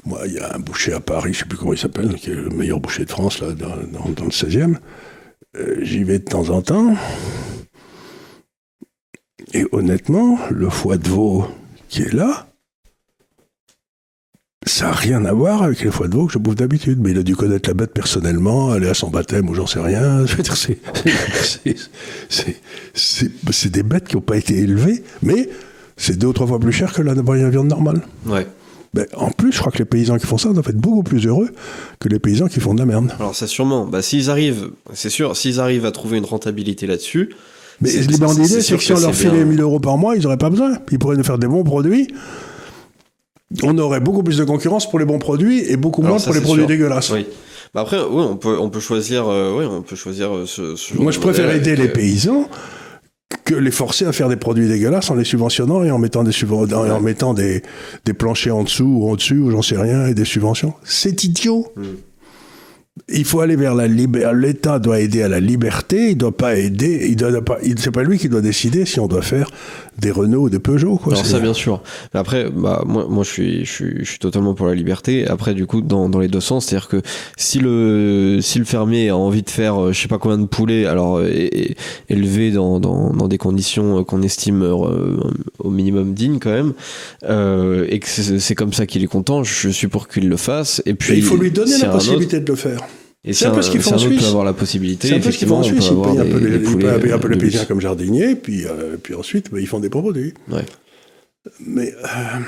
Moi, il y a un boucher à Paris, je sais plus comment il s'appelle, qui est le meilleur boucher de France, là, dans, dans- dans le 16e. Euh, J'y vais de temps en temps. Et honnêtement, le foie de veau qui est là, ça n'a rien à voir avec les foies de veau que je bouffe d'habitude. Mais il a dû connaître la bête personnellement, aller à son baptême ou j'en sais rien. Je veux dire, c'est, c'est, des bêtes qui n'ont pas été élevées, mais c'est deux ou trois fois plus cher que la viande normale. Ouais. Ben, en plus, je crois que les paysans qui font ça doivent être beaucoup plus heureux que les paysans qui font de la merde. Alors ça sûrement. Bah, s'ils arrivent, c'est sûr, s'ils arrivent à trouver une rentabilité là-dessus. Mais l'idée, c'est que si on leur filait 1000 euros par mois, ils n'auraient pas besoin. Ils pourraient nous faire des bons produits. On aurait beaucoup plus de concurrence pour les bons produits et beaucoup moins pour les produits dégueulasses. Oui. Bah après, oui, on peut, on peut choisir, euh, oui, on peut choisir euh, ce, ce Moi, je préfère aider les paysans que les forcer à faire des produits dégueulasses en les subventionnant et en mettant des, en mettant des, des planchers en dessous ou en-dessus ou j'en sais rien et des subventions. C'est idiot. Hmm il faut aller vers la liberté. L'État doit aider à la liberté. Il doit pas aider. Il doit pas. C'est pas lui qui doit décider si on doit faire des Renault ou des Peugeot. Quoi. Alors ça, bien sûr. Mais après, bah moi, moi, je suis, je suis, je suis totalement pour la liberté. Après, du coup, dans, dans les deux sens, c'est-à-dire que si le, si le fermier a envie de faire, euh, je sais pas combien de poulets, alors élevé dans, dans, dans des conditions qu'on estime euh, au minimum dignes quand même, euh, et que c'est comme ça qu'il est content, je suis pour qu'il le fasse. Et puis, il faut lui donner la possibilité de le faire. Et c'est un, peu ce qu'ils font en Suisse. peut avoir la possibilité. C'est un peu ce qu'ils font en Suisse. Ils payent un peu les, un peu les paysans comme jardiniers, puis, euh, puis ensuite, bah, ils font des produits. Ouais. Mais euh,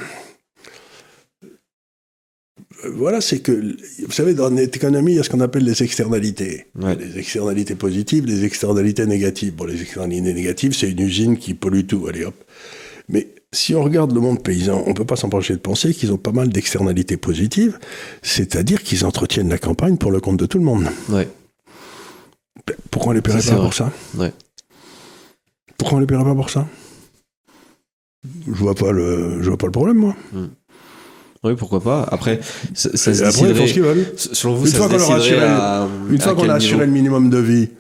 voilà, c'est que, vous savez, dans l'économie, il y a ce qu'on appelle les externalités. Ouais. Les externalités positives, les externalités négatives. Bon, les externalités négatives, c'est une usine qui pollue tout. Allez hop. Mais si on regarde le monde paysan, on ne peut pas s'empêcher de penser qu'ils ont pas mal d'externalités positives, c'est-à-dire qu'ils entretiennent la campagne pour le compte de tout le monde. Ouais. Pourquoi on les paierait pas pour ça? Ouais. Pourquoi on les paierait pas pour ça? Je vois pas le, je vois pas le problème, moi. Hmm. Oui, pourquoi pas. Après, ça, ça se Après, ils font ce qu'ils veulent. Selon vous, une ça fois qu'on assuré, à, une fois qu'on a assuré le minimum de vie,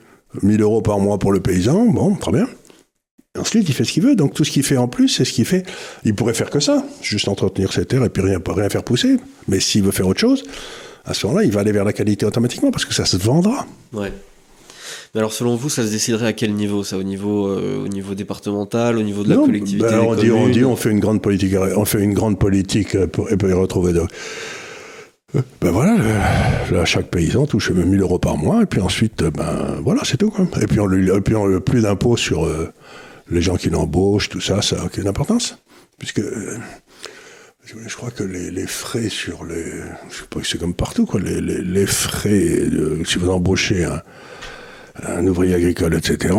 1000 euros par mois pour le paysan, bon, très bien. Ensuite, il fait ce qu'il veut. Donc, tout ce qu'il fait en plus, c'est ce qu'il fait. Il pourrait faire que ça, juste entretenir ses terres et puis rien, rien faire pousser. Mais s'il veut faire autre chose, à ce moment-là, il va aller vers la qualité automatiquement parce que ça se vendra. Ouais. Mais alors, selon vous, ça se déciderait à quel niveau Ça? Au niveau, euh, au niveau départemental, au niveau de la non, collectivité ben on, dit, on dit, on fait une grande politique, on fait une grande politique pour, et peut y retrouver de. Ben voilà, là, chaque paysan touche 1000 euros par mois, et puis ensuite, ben voilà, c'est tout. Quoi. Et puis on lui, et puis on, plus d'impôts sur, euh, les gens qui l'embauchent, tout ça, ça n'a aucune importance. Puisque euh, je crois que les, frais sur les. Je sais pas c'est comme partout, quoi. Les, frais, si vous embauchez un, ouvrier agricole, etc.,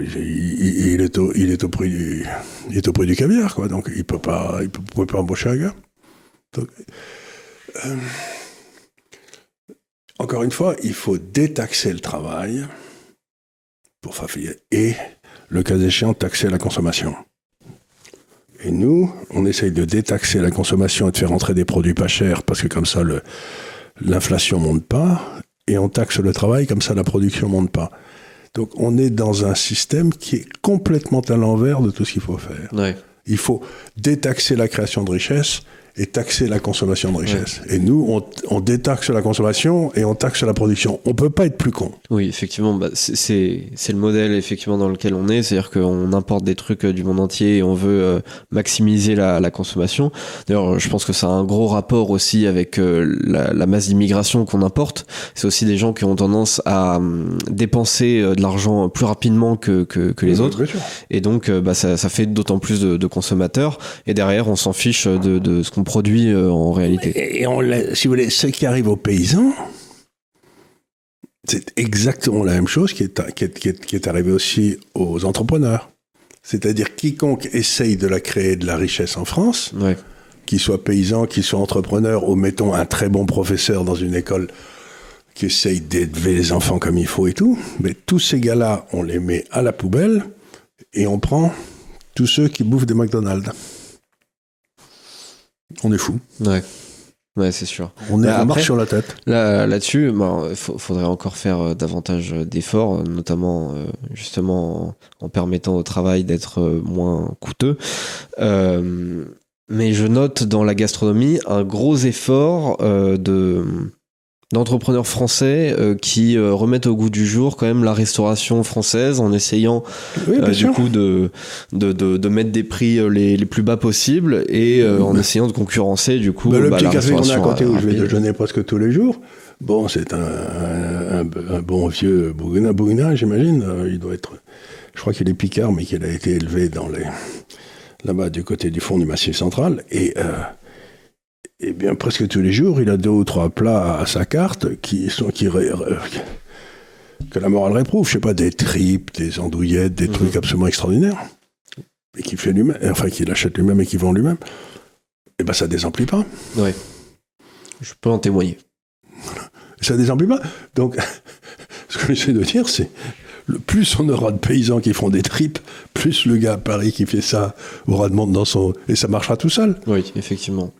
il, est au, il, est au prix du, il est au prix du caviar, quoi. Donc il peut pas, peut, pas embaucher un gars. Euh, encore une fois, il faut détaxer le travail pour faire et le cas échéant, taxer la consommation. Et nous, on essaye de détaxer la consommation et de faire entrer des produits pas chers, parce que comme ça, l'inflation monte pas, et on taxe le travail, comme ça, la production monte pas. Donc on est dans un système qui est complètement à l'envers de tout ce qu'il faut faire. Il faut détaxer la création de richesse et taxer la consommation de richesse. Et nous, on, on, détaxe la consommation et on taxe la production. On peut pas être plus con. Oui, effectivement, bah, c'est le modèle effectivement dans lequel on est, c'est-à-dire qu'on importe des trucs euh, du monde entier et on veut euh, maximiser la, la consommation. D'ailleurs, je pense que ça a un gros rapport aussi avec euh, la, la, masse d'immigration qu'on importe. C'est aussi des gens qui ont tendance à hum, dépenser de l'argent plus rapidement que, que, que les autres. Et donc, bah, ça, ça fait d'autant plus de, de, consommateurs. Et derrière, on s'en fiche de, de ce qu'on produit euh, en réalité. Et on, si vous voulez, ce qui arrive aux paysans, c'est exactement la même chose qui est, qui est, qui est, arrivé aussi aux entrepreneurs. C'est-à-dire quiconque essaye de la créer de la richesse en France, ouais. qu'il soit paysan, qu'il soit entrepreneur, ou mettons un très bon professeur dans une école qui essaye d'élever les enfants comme il faut et tout, mais tous ces gars-là, on les met à la poubelle et on prend tous ceux qui bouffent des McDonald's. On est fou. Ouais. Ouais, c'est sûr. On, est, bah, marche sur la tête. Là, là-dessus, il bah, faudrait encore faire euh, davantage d'efforts, notamment euh, justement en, permettant au travail d'être euh, moins coûteux. mais je note dans la gastronomie un gros effort de d'entrepreneurs français euh, qui euh, remettent au goût du jour quand même la restauration française en essayant Oui, euh, du coup de, de, de, de mettre des prix euh, les, les plus bas possibles et euh, en essayant de concurrencer du coup Bah, le bah, petit la café qu'on a à côté où je vais déjeuner presque tous les jours, bon, c'est un, un, un bon vieux Bourguignon, Bourguignon, j'imagine. Euh, Il doit être, je crois qu'il est picard, mais qu'il a été élevé dans les, là-bas du côté du fond du Massif central. Et, et bien, presque tous les jours, il a deux ou trois plats à sa carte qui sont, qui, ré- ré- que la morale réprouve. Je sais pas, des tripes, des andouillettes, des Mhm. trucs absolument extraordinaires. Et qu'il fait lui-même, enfin, qu'il achète lui-même et qu'il vend lui-même. Et ben, ça désemplit pas. Ouais. Je peux en témoigner. Ça désemplit pas. Donc, ce que j'essaie de dire, c'est le plus on aura de paysans qui font des tripes, plus le gars à Paris qui fait ça aura de monde dans son. Et ça marchera tout seul. Oui, effectivement.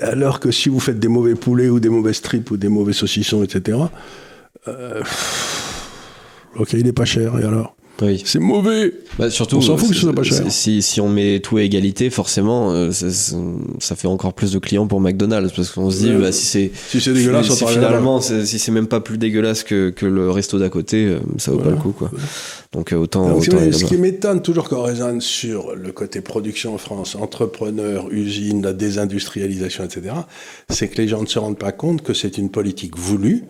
Alors que si vous faites des mauvais poulets ou des mauvaises tripes ou des mauvais saucissons, etc., euh, ok, il est pas cher, et alors? Oui. C'est mauvais Bah, surtout, On s'en fout que ce soit pas cher. Si, si on met tout à égalité, forcément, euh, ça, fait encore plus de clients pour McDonald's parce qu'on se dit, Ouais. bah, si c'est Si c'est dégueulasse, si on finalement, si c'est même pas plus dégueulasse que, que le resto d'à côté, euh, ça vaut Voilà. pas le coup, quoi. Donc euh, autant, Donc, autant aller ce qui m'étonne toujours qu'on raisonne sur le côté production en France, entrepreneur, usine, la désindustrialisation, etc., c'est que les gens ne se rendent pas compte que c'est une politique voulue,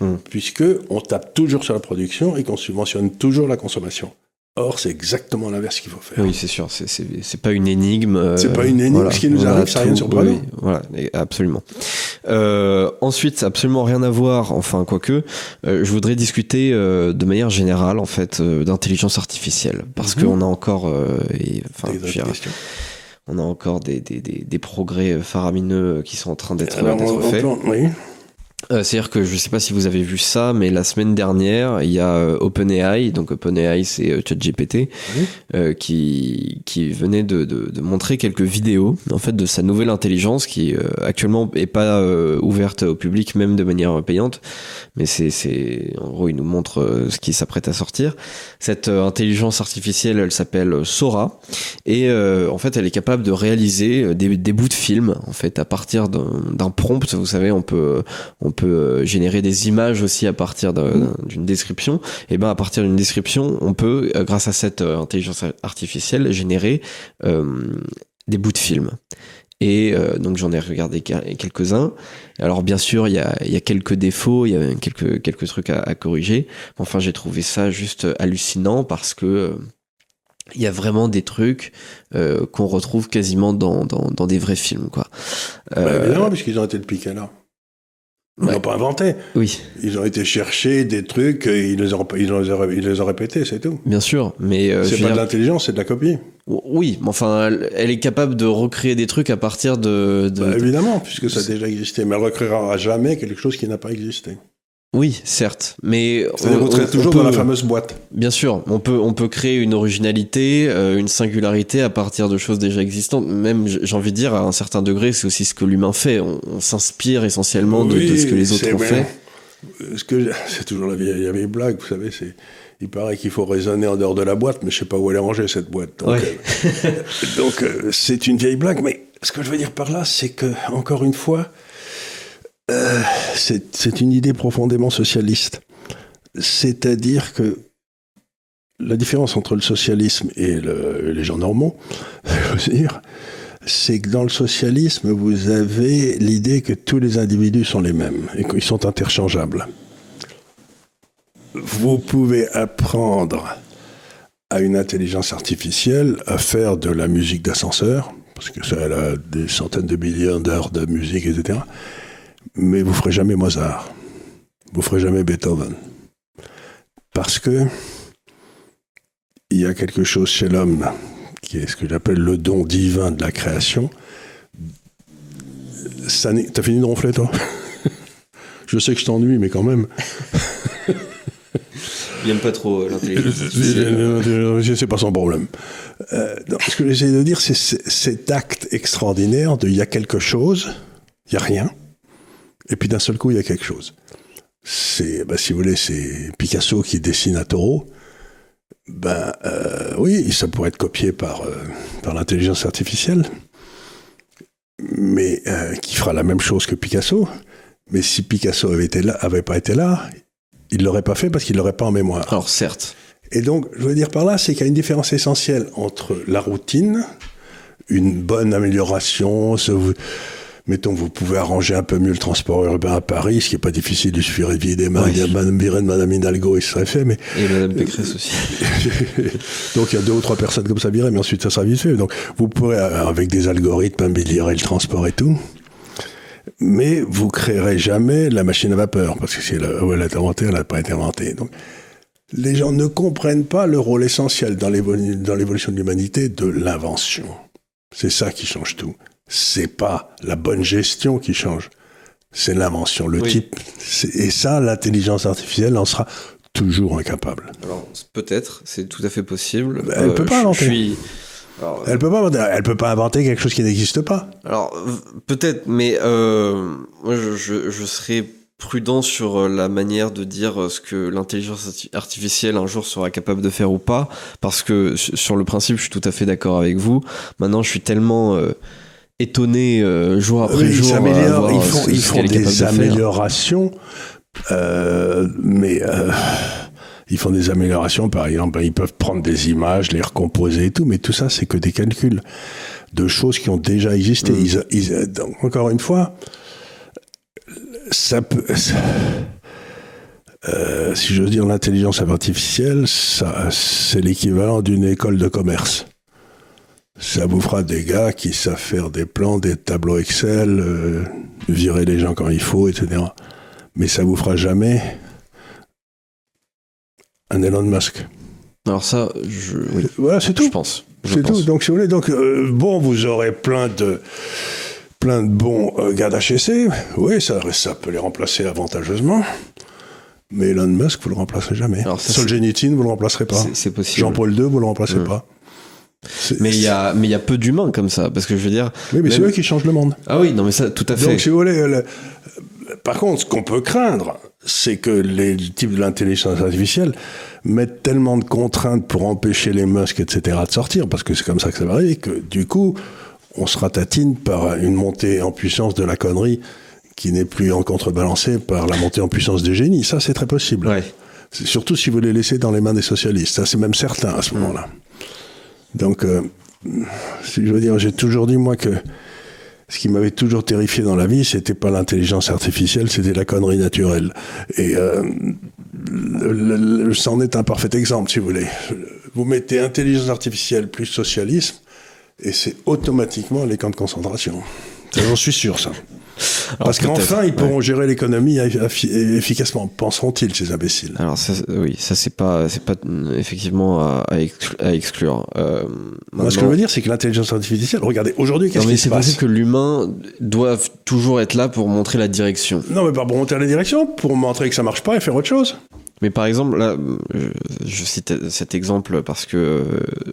Hmm. puisque on tape toujours sur la production et qu'on subventionne toujours la consommation. Or, c'est exactement l'inverse qu'il faut faire. Oui, c'est sûr, c'est- c'est c'est pas une énigme. euh, C'est pas une énigme, ce qui nous arrive, ça rien de surprenant. oui, voilà, absolument. Euh, ensuite, absolument rien à voir, enfin, quoique, euh, je voudrais discuter euh, de manière générale, en fait, euh, d'intelligence artificielle. Parce Mhm. qu'on a encore, et, enfin, on a encore des, des, des, des progrès faramineux qui sont en train d'être Alors, faits. oui. Euh, C'est-à-dire que je ne sais pas si vous avez vu ça, mais la semaine dernière, il y a euh, OpenAI, donc OpenAI c'est euh, ChatGPT, Oui. euh, qui, qui venait de, de, de montrer quelques vidéos en fait de sa nouvelle intelligence qui euh, actuellement est pas euh, ouverte au public même de manière payante, mais c'est c'est en gros il nous montre ce qui s'apprête à sortir. Cette intelligence artificielle, elle s'appelle Sora et euh, en fait elle est capable de réaliser des, des bouts de film en fait à partir d'un d'un prompt. Vous savez, on peut on peut euh, générer des images aussi à partir d'un- d'une description. Et ben à partir d'une description, on peut, euh, grâce à cette euh, intelligence artificielle, générer des bouts de film. Et donc j'en ai regardé quel- quelques-uns. Alors bien sûr, il y a, quelques défauts, il y a quelques, quelques trucs à, corriger. Enfin, j'ai trouvé ça juste hallucinant parce que il y a vraiment des trucs qu'on retrouve quasiment dans, dans, des vrais films, quoi. Bah, évidemment, puisqu'ils ont été le piquer là. Ils Ouais. n'ont pas inventé. oui, Ils ont été chercher des trucs, et ils les ont, ils les ont, ils les ont répétés, c'est tout. bien sûr, mais euh, c'est pas de l'intelligence, c'est de la copie. Oui, mais enfin, elle, est capable de recréer des trucs à partir de. de- Bah, de- évidemment, puisque ça a déjà existé. Mais elle recréera jamais quelque chose qui n'a pas existé. Oui, certes, mais C'est-à-dire qu'on serait toujours peut- dans la fameuse boîte. Bien sûr, on peut on peut créer une originalité, euh, une singularité à partir de choses déjà existantes. Même, j'ai envie de dire, à un certain degré, c'est aussi ce que l'humain fait. On, on s'inspire essentiellement de, ce que les autres ont fait. Ce que c'est toujours la vieille, la vieille blague, vous savez. C'est, il paraît qu'il faut raisonner en dehors de la boîte, mais je sais pas où elle est rangée cette boîte. Donc, Ouais. euh, euh, c'est une vieille blague. Mais ce que je veux dire par là, c'est que encore une fois, euh, c'est, une idée profondément socialiste. C'est-à-dire que la différence entre le socialisme et le- les gens normaux, c'est que dans le socialisme, vous avez l'idée que tous les individus sont les mêmes et qu'ils sont interchangeables. Vous pouvez apprendre à une intelligence artificielle à faire de la musique d'ascenseur, parce que ça elle a des centaines de millions d'heures de musique, etc. Mais vous ferez jamais Mozart. Vous ferez jamais Beethoven. Parce que il y a quelque chose chez l'homme qui est ce que j'appelle le don divin de la création. Ça n'est- T'as fini de ronfler, toi? Je sais que je t'ennuie, mais quand même. J'aime pas trop euh, l'intelligence. Je sais pas son problème. Euh, non, ce que j'essaie de dire, c'est cet acte extraordinaire de il y a quelque chose, il y a rien, et puis d'un seul coup, il y a quelque chose. C'est, bah, si vous voulez, c'est Picasso qui dessine à taureau. Ben euh, oui, ça pourrait être copié par, euh, par l'intelligence artificielle, mais euh, qui fera la même chose que Picasso. Mais si Picasso avait, été là, avait pas été là, il l'aurait pas fait parce qu'il l'aurait pas en mémoire. Alors certes. Et donc, je veux dire par là, c'est qu'il y a une différence essentielle entre la routine, une bonne amélioration, ce, mettons, vous pouvez arranger un peu mieux le transport urbain à Paris, ce qui n'est pas difficile, il suffirait de des mains, oui. Madame Madame Hidalgo, il serait fait, mais... Et Madame Pécresse aussi. donc il y a deux ou trois personnes comme ça virées, mais ensuite ça sera vite fait. Donc vous pourrez, avec des algorithmes, améliorer le transport et tout, mais vous créerez jamais la machine à vapeur, parce que si elle, elle a été inventée, elle n'a pas été inventée. Donc les gens ne comprennent pas le rôle essentiel dans l'évolution de l'humanité de l'invention. C'est ça qui change tout c'est pas la bonne gestion qui change, c'est l'invention, le type. Et ça, l'intelligence artificielle en sera toujours incapable. Alors peut-être, c'est tout à fait possible. Elle ne peut pas inventer. elle peut pas, elle peut pas inventer quelque chose qui n'existe pas. Alors peut-être, mais euh, moi je, je, je, serais prudent sur euh, la manière de dire euh, ce que l'intelligence artificielle un jour sera capable de faire ou pas, parce que sur le principe, je suis tout à fait d'accord avec vous. Maintenant, je suis tellement euh, étonné euh, jour après oui, jour. Ils, ils font, ils font des améliorations, euh, mais euh, ils font des améliorations. Par exemple, ils peuvent prendre des images, les recomposer et tout, mais tout ça, c'est que des calculs de choses qui ont déjà existé. Mm. Ils, ils, donc, encore une fois, ça peut. Ça, euh, si j'ose dire, l'intelligence artificielle, ça, c'est l'équivalent d'une école de commerce ça vous fera des gars qui savent faire des plans, des tableaux Excel, euh, virer les gens quand il faut, etc. Mais ça vous fera jamais un Elon Musk. Alors ça, je, oui, voilà, c'est tout. Je pense. C'est tout. Donc si vous voulez, donc euh, bon, vous aurez plein de plein de bons euh, gars d'HSC. Oui, ça, ça peut les remplacer avantageusement. Mais Elon Musk, vous le remplacerez jamais. Alors ça, Solzhenitsyn, vous le remplacerez pas. C'est possible. Jean-Paul II, vous le remplacerez pas. Mais il y a, mais il y a peu d'humains comme ça, parce que je veux dire. Oui, mais c'est eux qui changent le monde. Ah oui, non, mais ça, tout à fait. Donc, si vous voulez, le... par contre, ce qu'on peut craindre, c'est que les types de l'intelligence artificielle mettent tellement de contraintes pour empêcher les Musk, etc., de sortir, parce que c'est comme ça que ça va arriver, que du coup, on se ratatine par une montée en puissance de la connerie qui n'est plus en contrebalancée par la montée en puissance du génie. Ça, c'est très possible. Ouais. Surtout si vous les laissez dans les mains des socialistes. Ça, c'est même certain à ce moment-là. Donc, euh, je veux dire, j'ai toujours dit, moi, que ce qui m'avait toujours terrifié dans la vie, c'était pas l'intelligence artificielle, c'était la connerie naturelle. Et euh, c'en est un parfait exemple, si vous voulez. Vous mettez intelligence artificielle plus socialisme, et c'est automatiquement les camps de concentration. J'en suis sûr, ça. Parce qu'enfin, ils pourront ouais. gérer l'économie efficacement. Penseront-ils, ces imbéciles Alors, ça, oui, ça, c'est pas, c'est pas effectivement à, à exclure. Euh, Moi, ce que je veux dire, c'est que l'intelligence artificielle, regardez, aujourd'hui, qu'est-ce qui se passe C'est possible que l'humain doit toujours être là pour montrer la direction. Non, mais pas pour montrer la direction, pour montrer que ça marche pas et faire autre chose. Mais par exemple, là, je cite cet exemple parce que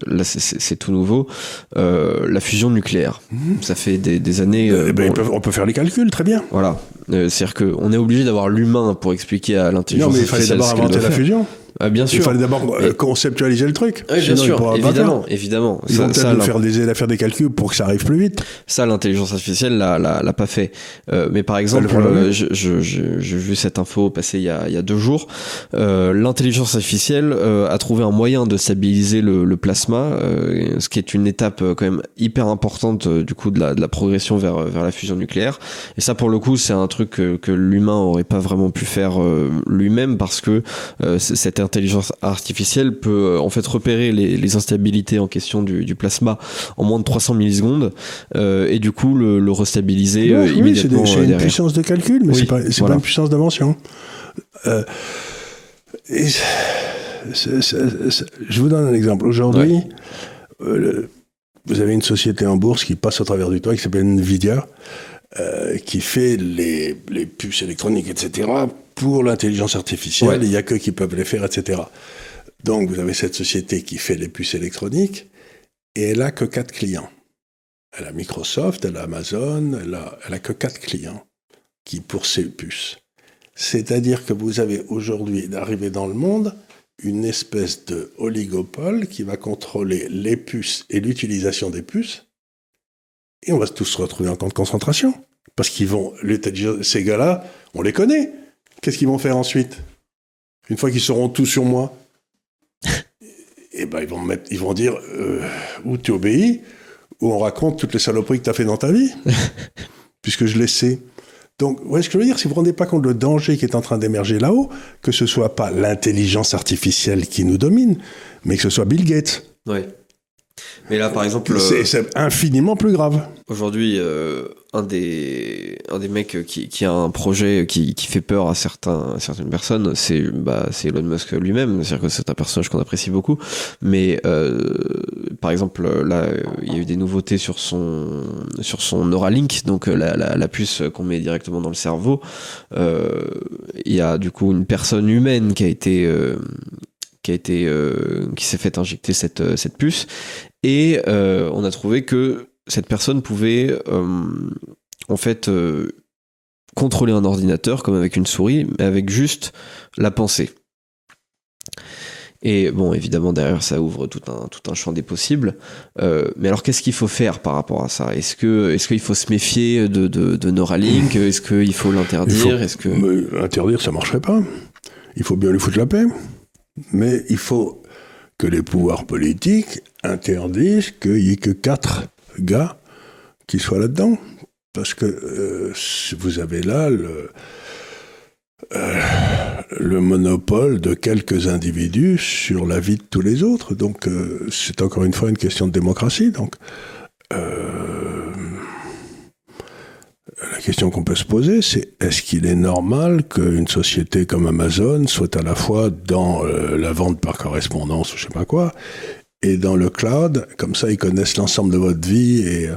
là, c'est tout nouveau. Euh, la fusion nucléaire, mmh. ça fait des, des années. Euh, eh ben, bon, on peut faire les calculs, très bien. Voilà. Euh, C'est-à-dire qu'on est obligé d'avoir l'humain pour expliquer à l'intelligence artificielle. Non, mais il fallait d'abord inventer la fusion. Ah, bien sûr. Il fallait d'abord mais... conceptualiser le truc. Oui, bien sûr, évidemment, évidemment. Ils ça, vont peut-être faire des, faire des calculs pour que ça arrive plus vite. Ça, l'intelligence artificielle l'a, l'a, l'a pas fait. Euh, mais par exemple, euh, j'ai vu cette info passer il y a, il y a deux jours. Euh, l'intelligence artificielle euh, a trouvé un moyen de stabiliser le, le plasma, euh, ce qui est une étape quand même hyper importante du coup de la, de la progression vers, vers la fusion nucléaire. Et ça, pour le coup, c'est un truc que, que l'humain aurait pas vraiment pu faire lui-même parce que cette intelligence artificielle peut en fait repérer les, les instabilités en question du, du, plasma en moins de 300 millisecondes euh, et du coup le, le restabiliser oui, euh, immédiatement. C'est une puissance de calcul, mais oui, c'est pas, voilà. pas, une puissance d'invention. Euh, je vous donne un exemple. Aujourd'hui, ouais. vous avez une société en bourse qui passe au travers du toit qui s'appelle Nvidia. Euh, qui fait les, les, puces électroniques, etc., pour l'intelligence artificielle. Ouais. Il n'y a que qui peuvent les faire, etc. Donc, vous avez cette société qui fait les puces électroniques et elle n'a que quatre clients. Elle a Microsoft, elle a Amazon, elle a, elle a que quatre clients qui pour ces puces. C'est-à-dire que vous avez aujourd'hui d'arriver dans le monde une espèce de oligopole qui va contrôler les puces et l'utilisation des puces et on va tous se retrouver en camp de concentration. Parce qu'ils vont, ces gars-là, on les connaît. Qu'est-ce qu'ils vont faire ensuite? Une fois qu'ils seront tous sur moi? Eh ben, ils vont, mettre, ils vont dire euh, ou tu obéis, ou on raconte toutes les saloperies que tu as fait dans ta vie, puisque je les sais. Donc, ouais, ce que je veux dire, si vous ne vous rendez pas compte le danger qui est en train d'émerger là-haut, que ce soit pas l'intelligence artificielle qui nous domine, mais que ce soit Bill Gates. Ouais. Mais là, par exemple, c'est infiniment plus grave. Aujourd'hui, euh, un des un des mecs qui, qui a un projet qui, qui fait peur à certains à certaines personnes, c'est bah c'est Elon Musk lui-même. C'est-à-dire que c'est un personnage qu'on apprécie beaucoup. Mais euh, par exemple, là, il y a eu des nouveautés sur son sur son Neuralink, donc la, la, la puce qu'on met directement dans le cerveau. Euh, il y a du coup une personne humaine qui a été euh, qui a été euh, qui s'est fait injecter cette euh, cette puce et euh, on a trouvé que cette personne pouvait en fait contrôler un ordinateur comme avec une souris mais avec juste la pensée et bon, évidemment, derrière, ça ouvre tout un, tout un champ des possibles. Euh, mais alors, qu'est-ce qu'il faut faire par rapport à ça? Est-ce que, est-ce qu'il faut se méfier de, de, de Neuralink? Est-ce qu'il faut l'interdire? Est-ce que interdire, ça marcherait pas. Il faut bien lui foutre la paix. Mais il faut que les pouvoirs politiques interdisent qu'il n'y ait que quatre gars qui soient là-dedans. Parce que euh, vous avez là le, euh, le monopole de quelques individus sur la vie de tous les autres. Donc euh, c'est encore une fois une question de démocratie. Donc la question qu'on peut se poser, c'est est-ce qu'il est normal qu'une société comme Amazon soit à la fois dans euh, la vente par correspondance ou je sais pas quoi, et dans le cloud, comme ça ils connaissent l'ensemble de votre vie et euh,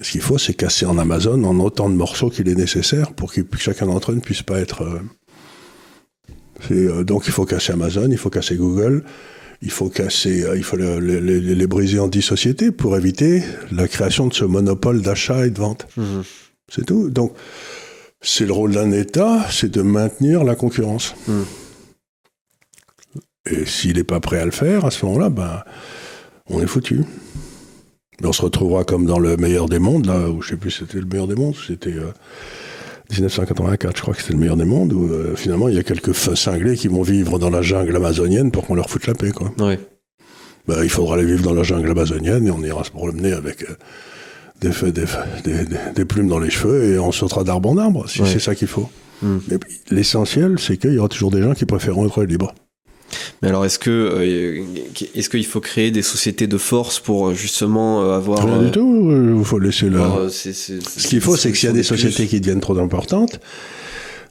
ce qu'il faut, c'est casser en Amazon en autant de morceaux qu'il est nécessaire pour que chacun d'entre eux ne puisse pas être. Euh, donc il faut casser Amazon, il faut casser Google, il faut casser, il faut les, briser en dix sociétés pour éviter la création de ce monopole d'achat et de vente. Mmh. C'est tout. Donc, c'est le rôle d'un État, c'est de maintenir la concurrence. Hmm. Et s'il n'est pas prêt à le faire, à ce moment-là, ben, on est foutu. on se retrouvera comme dans le meilleur des mondes, là, où je sais plus si c'était le meilleur des mondes, c'était 1984, euh, je crois que c'était le meilleur des mondes, où euh, finalement il y a quelques cinglés qui vont vivre dans la jungle amazonienne pour qu'on leur foute la paix, quoi. Ben, il faudra aller vivre dans la jungle amazonienne et on ira se promener avec. Euh, des, des, des, plumes dans les cheveux et on sautera d'arbre en arbre, si c'est ça qu'il faut. Hmm. L'essentiel, c'est qu'il y aura toujours des gens qui préféreront être libres. Mais alors, est-ce que euh, est-ce qu'il faut créer des sociétés de force pour euh, justement euh, avoir Rien du tout. Il faut laisser là. Ce qu'il faut, c'est que s'il y a des sociétés qui deviennent trop importantes,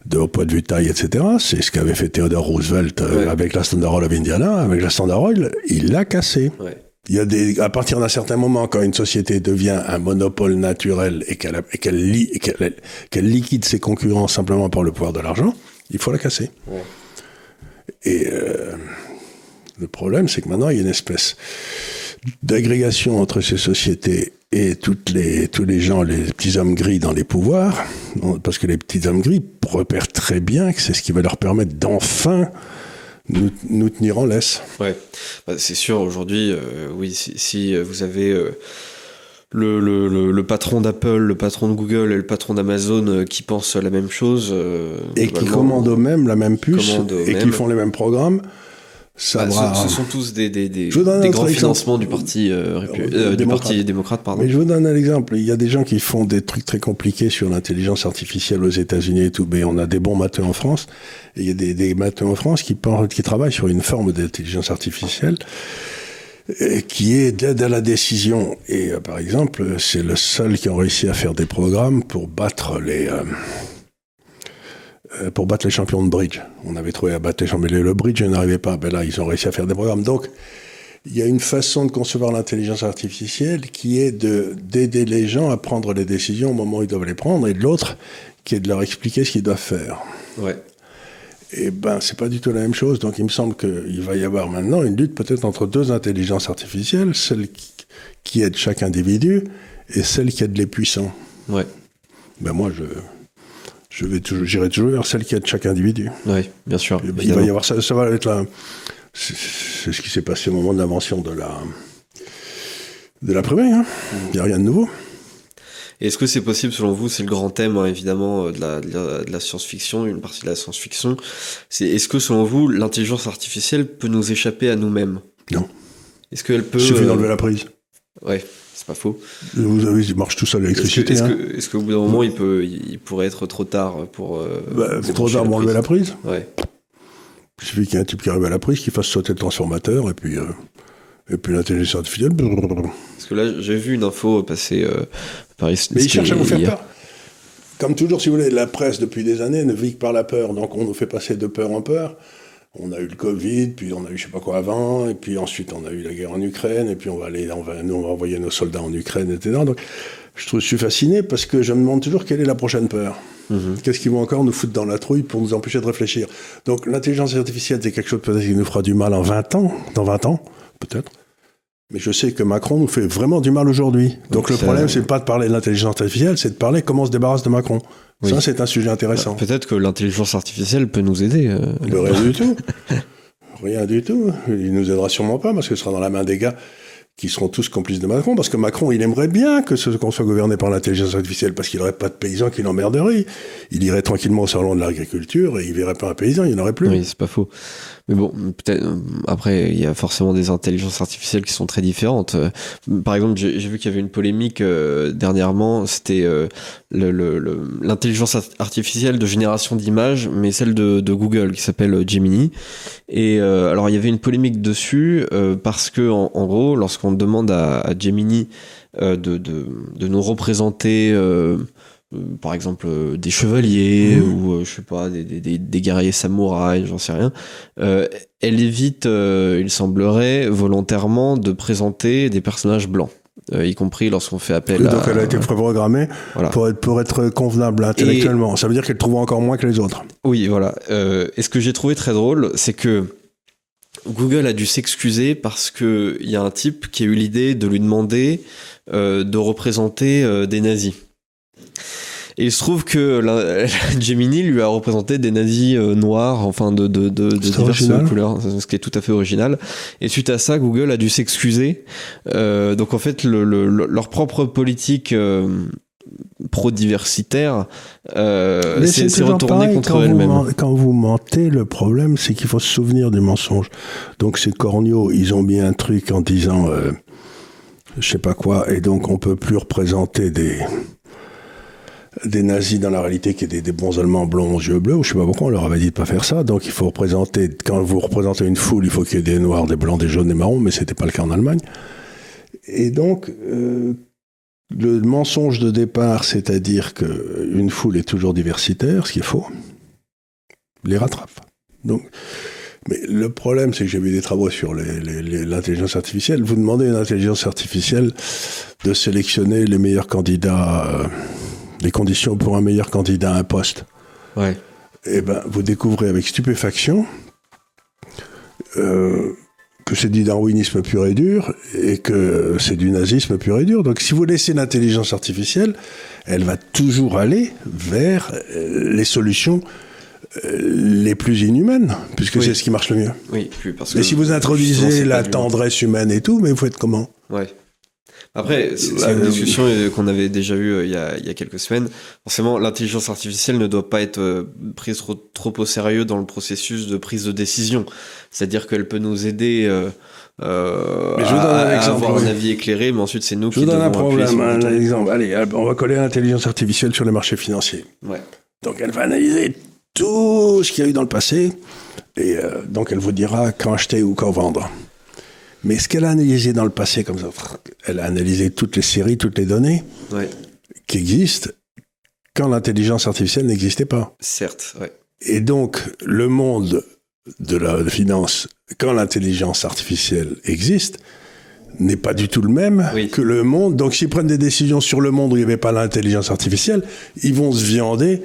de au point de vue taille, etc. C'est ce qu'avait fait Theodore Roosevelt avec la Standard Oil of Indiana, avec la Standard Oil, il l'a cassé. Ouais. Il y a des, à partir d'un certain moment, quand une société devient un monopole naturel et qu'elle liquide ses concurrents simplement par le pouvoir de l'argent, il faut la casser. Et euh, le problème, c'est que maintenant, il y a une espèce d'agrégation entre ces sociétés et toutes les, tous les gens, les petits hommes gris dans les pouvoirs, parce que les petits hommes gris repèrent très bien que c'est ce qui va leur permettre d'enfin nous, nous tenir en laisse. Ouais, bah, c'est sûr, aujourd'hui, euh, oui, si, vous avez euh, le, le, le, patron d'Apple, le patron de Google et le patron d'Amazon euh, qui pensent la même chose. et qui commandent eux-mêmes la même puce et qui font les mêmes programmes, bah, ce, sont tous des, des, des, des grands financements du parti, euh, euh, du parti démocrate. Pardon. Mais je vous donne un exemple. Il y a des gens qui font des trucs très compliqués sur l'intelligence artificielle aux États-Unis et tout. Mais on a des bons matheux en France. Et il y a des, des matheux en France qui, qui travaillent sur une forme d'intelligence artificielle euh, qui est d'aide à la décision. Et par exemple, c'est le seul qui a réussi à faire des programmes pour battre les euh, pour battre les champions de bridge. On avait trouvé à battre les champions, mais le bridge n'arrivait pas. Ben là, ils ont réussi à faire des programmes. Donc, il y a une façon de concevoir l'intelligence artificielle qui est de d'aider les gens à prendre les décisions au moment où ils doivent les prendre, et de l'autre qui est de leur expliquer ce qu'ils doivent faire. Ouais. Et ben, c'est pas du tout la même chose. Donc, il me semble qu'il va y avoir maintenant une lutte peut-être entre deux intelligences artificielles, celle qui, qui aide chaque individu et celle qui aide les puissants. Ouais. Ben moi, je je vais toujours, j'irai toujours vers celle qui aide chaque individu. Oui, bien sûr. il va y avoir ça, ça va être là. C'est ce qui s'est passé au moment de l'invention de la de l'imprimé. Hein. Il n'y a rien de nouveau. Est-ce que c'est possible selon vous C'est le grand thème hein, évidemment euh, de la, de la, science-fiction, une partie de la science-fiction. C'est est-ce que selon vous l'intelligence artificielle peut nous échapper à nous-mêmes? Non. Est-ce qu'elle peut Il suffit d'enlever la prise. Ouais, c'est pas faux. Vous avez, il marche tout seul l'électricité. Est-ce hein. qu'au bout d'un moment, il peut, il pourrait être trop tard pour. Bah, trop tard pour enlever la prise. Ouais. Il suffit qu'il y ait un type qui arrive à la prise, qui fasse sauter le transformateur, et puis, euh, et puis l'intelligence artificielle. Parce que là, j'ai vu une info passer euh, par ici. Mais il cherche à vous faire peur. Comme toujours, si vous voulez, la presse depuis des années ne vit que par la peur. Donc on nous fait passer de peur en peur. On a eu le Covid, puis on a eu je sais pas quoi avant, et puis ensuite on a eu la guerre en Ukraine, et puis on va aller, on va, nous on va envoyer nos soldats en Ukraine, etc. Donc je, trouve, je suis fasciné parce que je me demande toujours quelle est la prochaine peur. Mhm. Qu'est-ce qu'ils vont encore nous foutre dans la trouille pour nous empêcher de réfléchir? Donc l'intelligence artificielle, c'est quelque chose peut-être qui nous fera du mal en 20 ans, dans 20 ans, peut-être. Mais je sais que Macron nous fait vraiment du mal aujourd'hui. Donc, Donc le problème, c'est pas de parler de l'intelligence artificielle, c'est de parler comment on se débarrasse de Macron. Ça, c'est un sujet intéressant. Bah, peut-être que l'intelligence artificielle peut nous aider. Euh... rien du tout. Rien du tout. Il nous aidera sûrement pas parce que ce sera dans la main des gars qui seront tous complices de Macron, parce que Macron, il aimerait bien que ce qu'on soit gouverné par l'intelligence artificielle, parce qu'il n'aurait pas de paysans qui l'emmerderaient. Il irait tranquillement au salon de l'agriculture et il verrait pas un paysan, il n'y en aurait plus. Oui, c'est pas faux. Mais bon, peut-être après, il y a forcément des intelligences artificielles qui sont très différentes. Euh, par exemple, j'ai vu qu'il y avait une polémique euh, dernièrement. C'était euh, l'intelligence artificielle de génération d'images, mais celle de, Google qui s'appelle Gemini. Et alors, il y avait une polémique dessus parce que, en, gros, lorsqu'on demande à, Gemini de, de, de, nous représenter euh, par exemple euh, des chevaliers mmh. ou euh, je sais pas des, des, des guerriers samouraïs j'en sais rien. Elle évite il semblerait volontairement de présenter des personnages blancs y compris lorsqu'on fait appel donc elle a été préprogrammée pour, être, pour être convenable intellectuellement. Ça veut dire qu'elle trouve encore moins que les autres. Oui voilà. Et ce que j'ai trouvé très drôle c'est que Google a dû s'excuser parce que il y a un type qui a eu l'idée de lui demander de représenter des nazis et il se trouve que la, Gemini lui a représenté des nazis euh, noirs, enfin de, de, de, de diverses couleurs, ce qui est tout à fait original. Et suite à ça, Google a dû s'excuser. Euh, donc en fait, le, le, leur propre politique euh, pro-diversitaire euh, c'est retourné contre elle-même. Quand vous mentez, le problème, c'est qu'il faut se souvenir des mensonges. Donc ces corneaux, ils ont mis un truc en disant... Euh, je sais pas quoi, et donc on peut plus représenter des des nazis dans la réalité qui étaient des bons Allemands blonds aux yeux bleus, ou je sais pas pourquoi on leur avait dit de pas faire ça. Donc il faut représenter, quand vous représentez une foule, il faut qu'il y ait des noirs, des blancs, des jaunes, des marrons, mais c'était pas le cas en Allemagne. Et donc, euh, le mensonge de départ, c'est-à-dire qu'une foule est toujours diversitaire, ce qui est faux, les rattrape. Donc, mais le problème, c'est que j'ai vu des travaux sur l'intelligence artificielle. Vous demandez à une intelligence artificielle de sélectionner les meilleurs candidats. Euh, les conditions pour un meilleur candidat à un poste. Ouais. Eh ben, vous découvrez avec stupéfaction euh, que c'est du darwinisme pur et dur et que c'est du nazisme pur et dur. Donc, si vous laissez l'intelligence artificielle, elle va toujours aller vers euh, les solutions euh, les plus inhumaines, puisque c'est ce qui marche le mieux. Oui, parce que. Et si vous introduisez la tendresse humaine et tout, mais vous faites comment? Ouais. Après, c'est une discussion euh, qu'on avait déjà eue euh, il y, a, il y a quelques semaines. Forcément, l'intelligence artificielle ne doit pas être euh, prise trop, trop, au sérieux dans le processus de prise de décision. C'est-à-dire qu'elle peut nous aider euh, mais je vous donne un à, avoir un avis éclairé, mais ensuite c'est nous je qui vous donne un problème, un exemple. Allez, on va coller l'intelligence artificielle sur les marchés financiers. Ouais. Donc elle va analyser tout ce qu'il y a eu dans le passé, et euh, donc elle vous dira quand acheter ou quand vendre. Mais ce qu'elle a analysé dans le passé, comme ça, elle a analysé toutes les séries, toutes les données qui existent quand l'intelligence artificielle n'existait pas. Certes, ouais. Et donc, le monde de la finance, quand l'intelligence artificielle existe, n'est pas du tout le même que le monde. Donc, s'ils prennent des décisions sur le monde où il n'y avait pas l'intelligence artificielle, ils vont se viander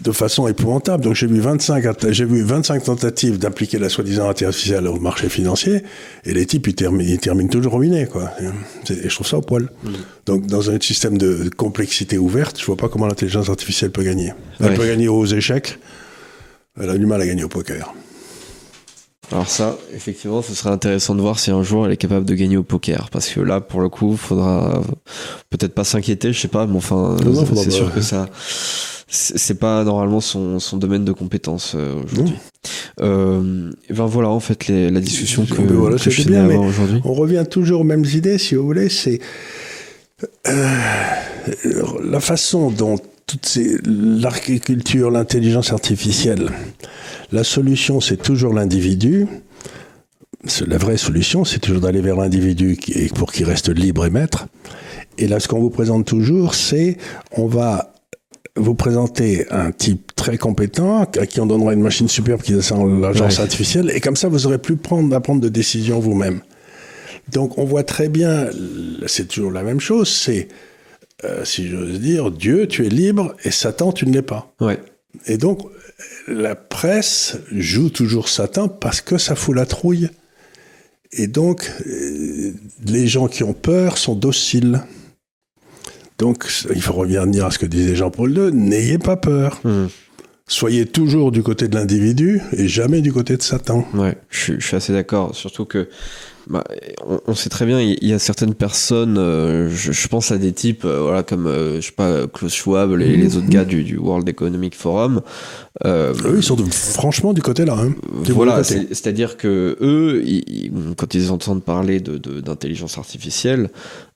de façon épouvantable. Donc j'ai vu 25, j'ai vu 25 tentatives d'appliquer la soi-disant artificielle au marché financier, et les types, ils terminent, ils terminent toujours ruinés, quoi. Et je trouve ça au poil. Mm. Donc dans un système de complexité ouverte, je vois pas comment l'intelligence artificielle peut gagner. Elle peut gagner aux échecs, elle a du mal à gagner au poker. Alors ça, effectivement, ce serait intéressant de voir si un jour elle est capable de gagner au poker, parce que là, pour le coup, faudra peut-être pas s'inquiéter, je sais pas, mais enfin, c'est sûr que ça, c'est pas normalement son, son domaine de compétence euh, aujourd'hui. Euh, ben voilà, en fait, les, la discussion que, voilà, que je bien, aujourd'hui. On revient toujours aux mêmes idées, si vous voulez, c'est euh, la façon dont l'agriculture, l'intelligence artificielle, la solution, c'est toujours l'individu. La vraie solution, c'est toujours d'aller vers l'individu pour qu'il reste libre et maître. Et là, ce qu'on vous présente toujours, c'est on va vous présenter un type très compétent à qui on donnera une machine superbe qui descend l'agence artificielle. Et comme ça, vous aurez plus prendre, à prendre de décisions vous-même. Donc, on voit très bien, c'est toujours la même chose, c'est euh, si j'ose dire, Dieu, tu es libre, et Satan, tu ne l'es pas. Ouais. Et donc, la presse joue toujours Satan parce que ça fout la trouille. Et donc, euh, les gens qui ont peur sont dociles. Donc, il faut revenir à ce que disait Jean-Paul II, n'ayez pas peur. Mmh. Soyez toujours du côté de l'individu et jamais du côté de Satan. Ouais, je, je suis assez d'accord. Surtout que bah, on, sait très bien, il y, a certaines personnes, euh, je, pense à des types, euh, voilà, comme euh, je sais pas Klaus Schwab, les, les autres gars du, World Economic Forum. eux, ils sont franchement du côté là. Hein, voilà, c'est-à-dire que eux, quand ils entendent parler de d'intelligence artificielle,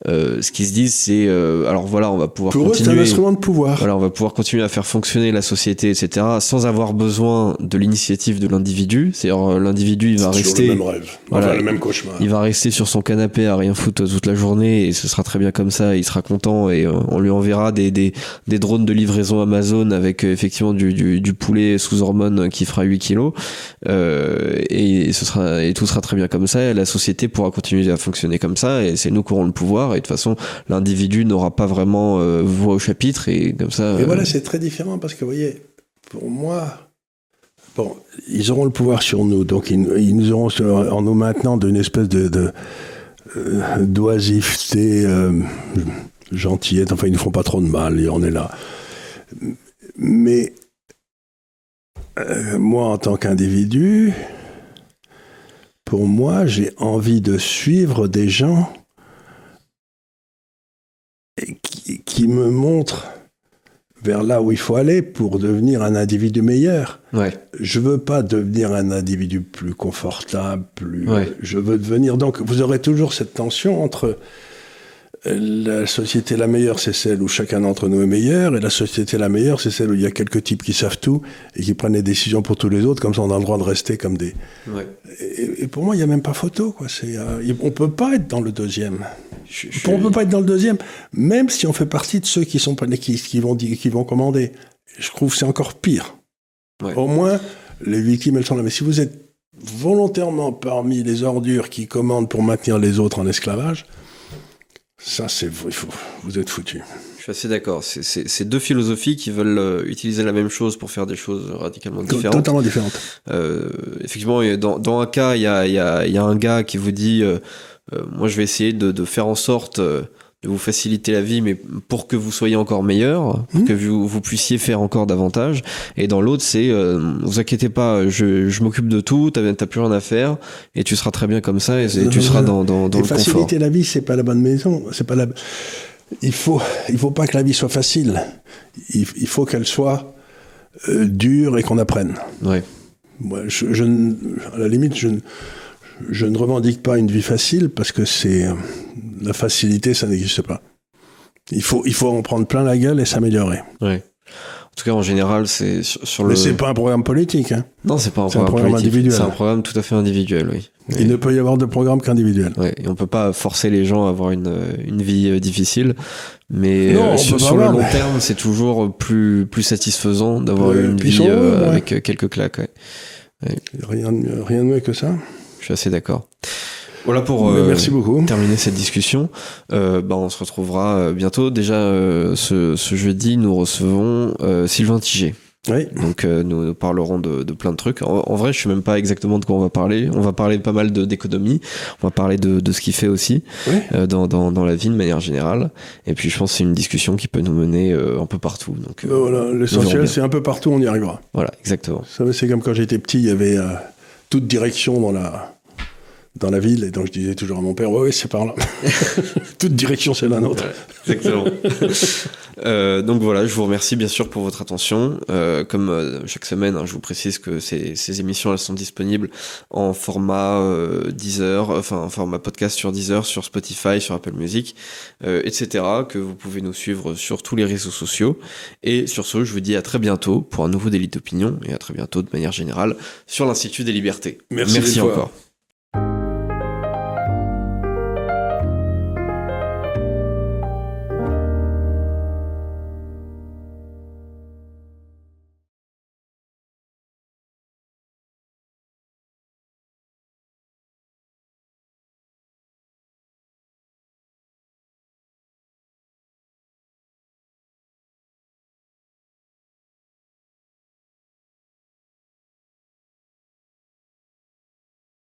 ce qu'ils se disent, c'est alors voilà, on va pouvoir Pour continuer. Eux, c'est un instrument de pouvoir. Voilà, on va pouvoir continuer à faire fonctionner la société, etc., sans avoir besoin de l'initiative de l'individu. C'est-à-dire l'individu, il va rester. Le même rêve. Voilà, le même cauchemar il va rester sur son canapé à rien foutre toute la journée et ce sera très bien comme ça, il sera content et euh, on lui enverra des, des, des drones de livraison Amazon avec euh, effectivement du, du, du, poulet sous hormones qui fera 8 kilos. Euh, et, ce sera, et tout sera très bien comme ça. Et la société pourra continuer à fonctionner comme ça et c'est nous qui aurons le pouvoir. Et de toute façon l'individu n'aura pas vraiment euh, voix au chapitre et comme ça. Et voilà, c'est très différent parce que vous voyez, pour moi, Bon, ils auront le pouvoir sur nous, donc ils, nous auront en nous maintenant d'une espèce de, euh, d'oisiveté, euh, gentillette. Enfin, ils ne font pas trop de mal et on est là. Mais euh, moi, en tant qu'individu, pour moi, j'ai envie de suivre des gens qui me montrent vers là où il faut aller pour devenir un individu meilleur. Ouais. Je veux pas devenir un individu plus confortable, plus. Je veux devenir. Donc, vous aurez toujours cette tension entre la société la meilleure, c'est celle où chacun d'entre nous est meilleur, et la société la meilleure, c'est celle où il y a quelques types qui savent tout et qui prennent les décisions pour tous les autres, comme ça on a le droit de rester comme des. Ouais. Et, pour moi, il n'y a même pas photo, quoi. C'est, euh, on peut pas être dans le deuxième. On On peut pas être dans le deuxième, même si on fait partie de ceux qui sont qui, qui vont qui vont commander. Je trouve que c'est encore pire. Au moins, les victimes, elles sont là. Mais si vous êtes volontairement parmi les ordures qui commandent pour maintenir les autres en esclavage, ça, c'est vous êtes foutu. Je suis assez d'accord. C'est deux philosophies qui veulent euh, utiliser la même chose pour faire des choses radicalement différentes. Totalement différentes. Euh, effectivement, dans, dans, un cas, il y a, y, a, y a, un gars qui vous dit euh, euh Moi, je vais essayer de, de faire en sorte vous faciliter la vie, mais pour que vous soyez encore meilleur, pour mmh. que vous, vous, puissiez faire encore davantage. Et dans l'autre, c'est euh, vous inquiétez pas, je, je m'occupe de tout, t'as plus rien à faire, et tu seras très bien comme ça, et, tu seras dans, dans, dans et le faciliter la vie, c'est pas la bonne maison, c'est pas la. Il faut, il faut pas que la vie soit facile. Il, il faut qu'elle soit euh, dure et qu'on apprenne. Ouais. Moi, je, je, à la limite, je je ne revendique pas une vie facile parce que c'est la facilité, ça n'existe pas. Il faut, il faut en prendre plein la gueule et s'améliorer. Ouais. En tout cas, en général, c'est sur, le. Mais c'est pas un programme politique. Hein. Non, c'est pas un programme, individuel. C'est un programme tout à fait individuel, oui. Il ne peut y avoir de programme qu'individuel. Oui, et on peut pas forcer les gens à avoir une, une vie euh, difficile, mais euh, sur, le long terme, c'est toujours plus plus satisfaisant d'avoir une vie euh, avec quelques claques. Rien, rien de mieux que ça. Je suis assez d'accord. Voilà pour euh, merci beaucoup. terminer cette discussion. Euh, bah, on se retrouvera euh, bientôt. Déjà, euh, ce, ce, jeudi, nous recevons Sylvain Tiget. Oui. Donc nous, nous, parlerons de, de, plein de trucs. En, vrai, je sais même pas exactement de quoi on va parler. On va parler pas mal d'économie. On va parler de, de ce qu'il fait aussi oui. dans, dans, dans, la vie de manière générale. Et puis je pense que c'est une discussion qui peut nous mener un peu partout. Donc ben voilà, l'essentiel c'est un peu partout, on y arrivera. Voilà, exactement. Ça c'est comme quand j'étais petit, il y avait toute direction dans la, dans la ville. Et donc je disais toujours à mon père, ouais, ouais, c'est par là. toute direction, c'est la nôtre. exactement. euh, donc voilà, je vous remercie bien sûr pour votre attention. Euh, comme euh, chaque semaine, hein, je vous précise que ces, ces, émissions elles sont disponibles en format euh, Deezer, enfin en format podcast sur Deezer, sur Spotify, sur Apple Music, euh, etc. Que vous pouvez nous suivre sur tous les réseaux sociaux. Et sur ce, je vous dis à très bientôt pour un nouveau délit d'opinion et à très bientôt de manière générale sur l'Institut des libertés. Merci, Merci encore.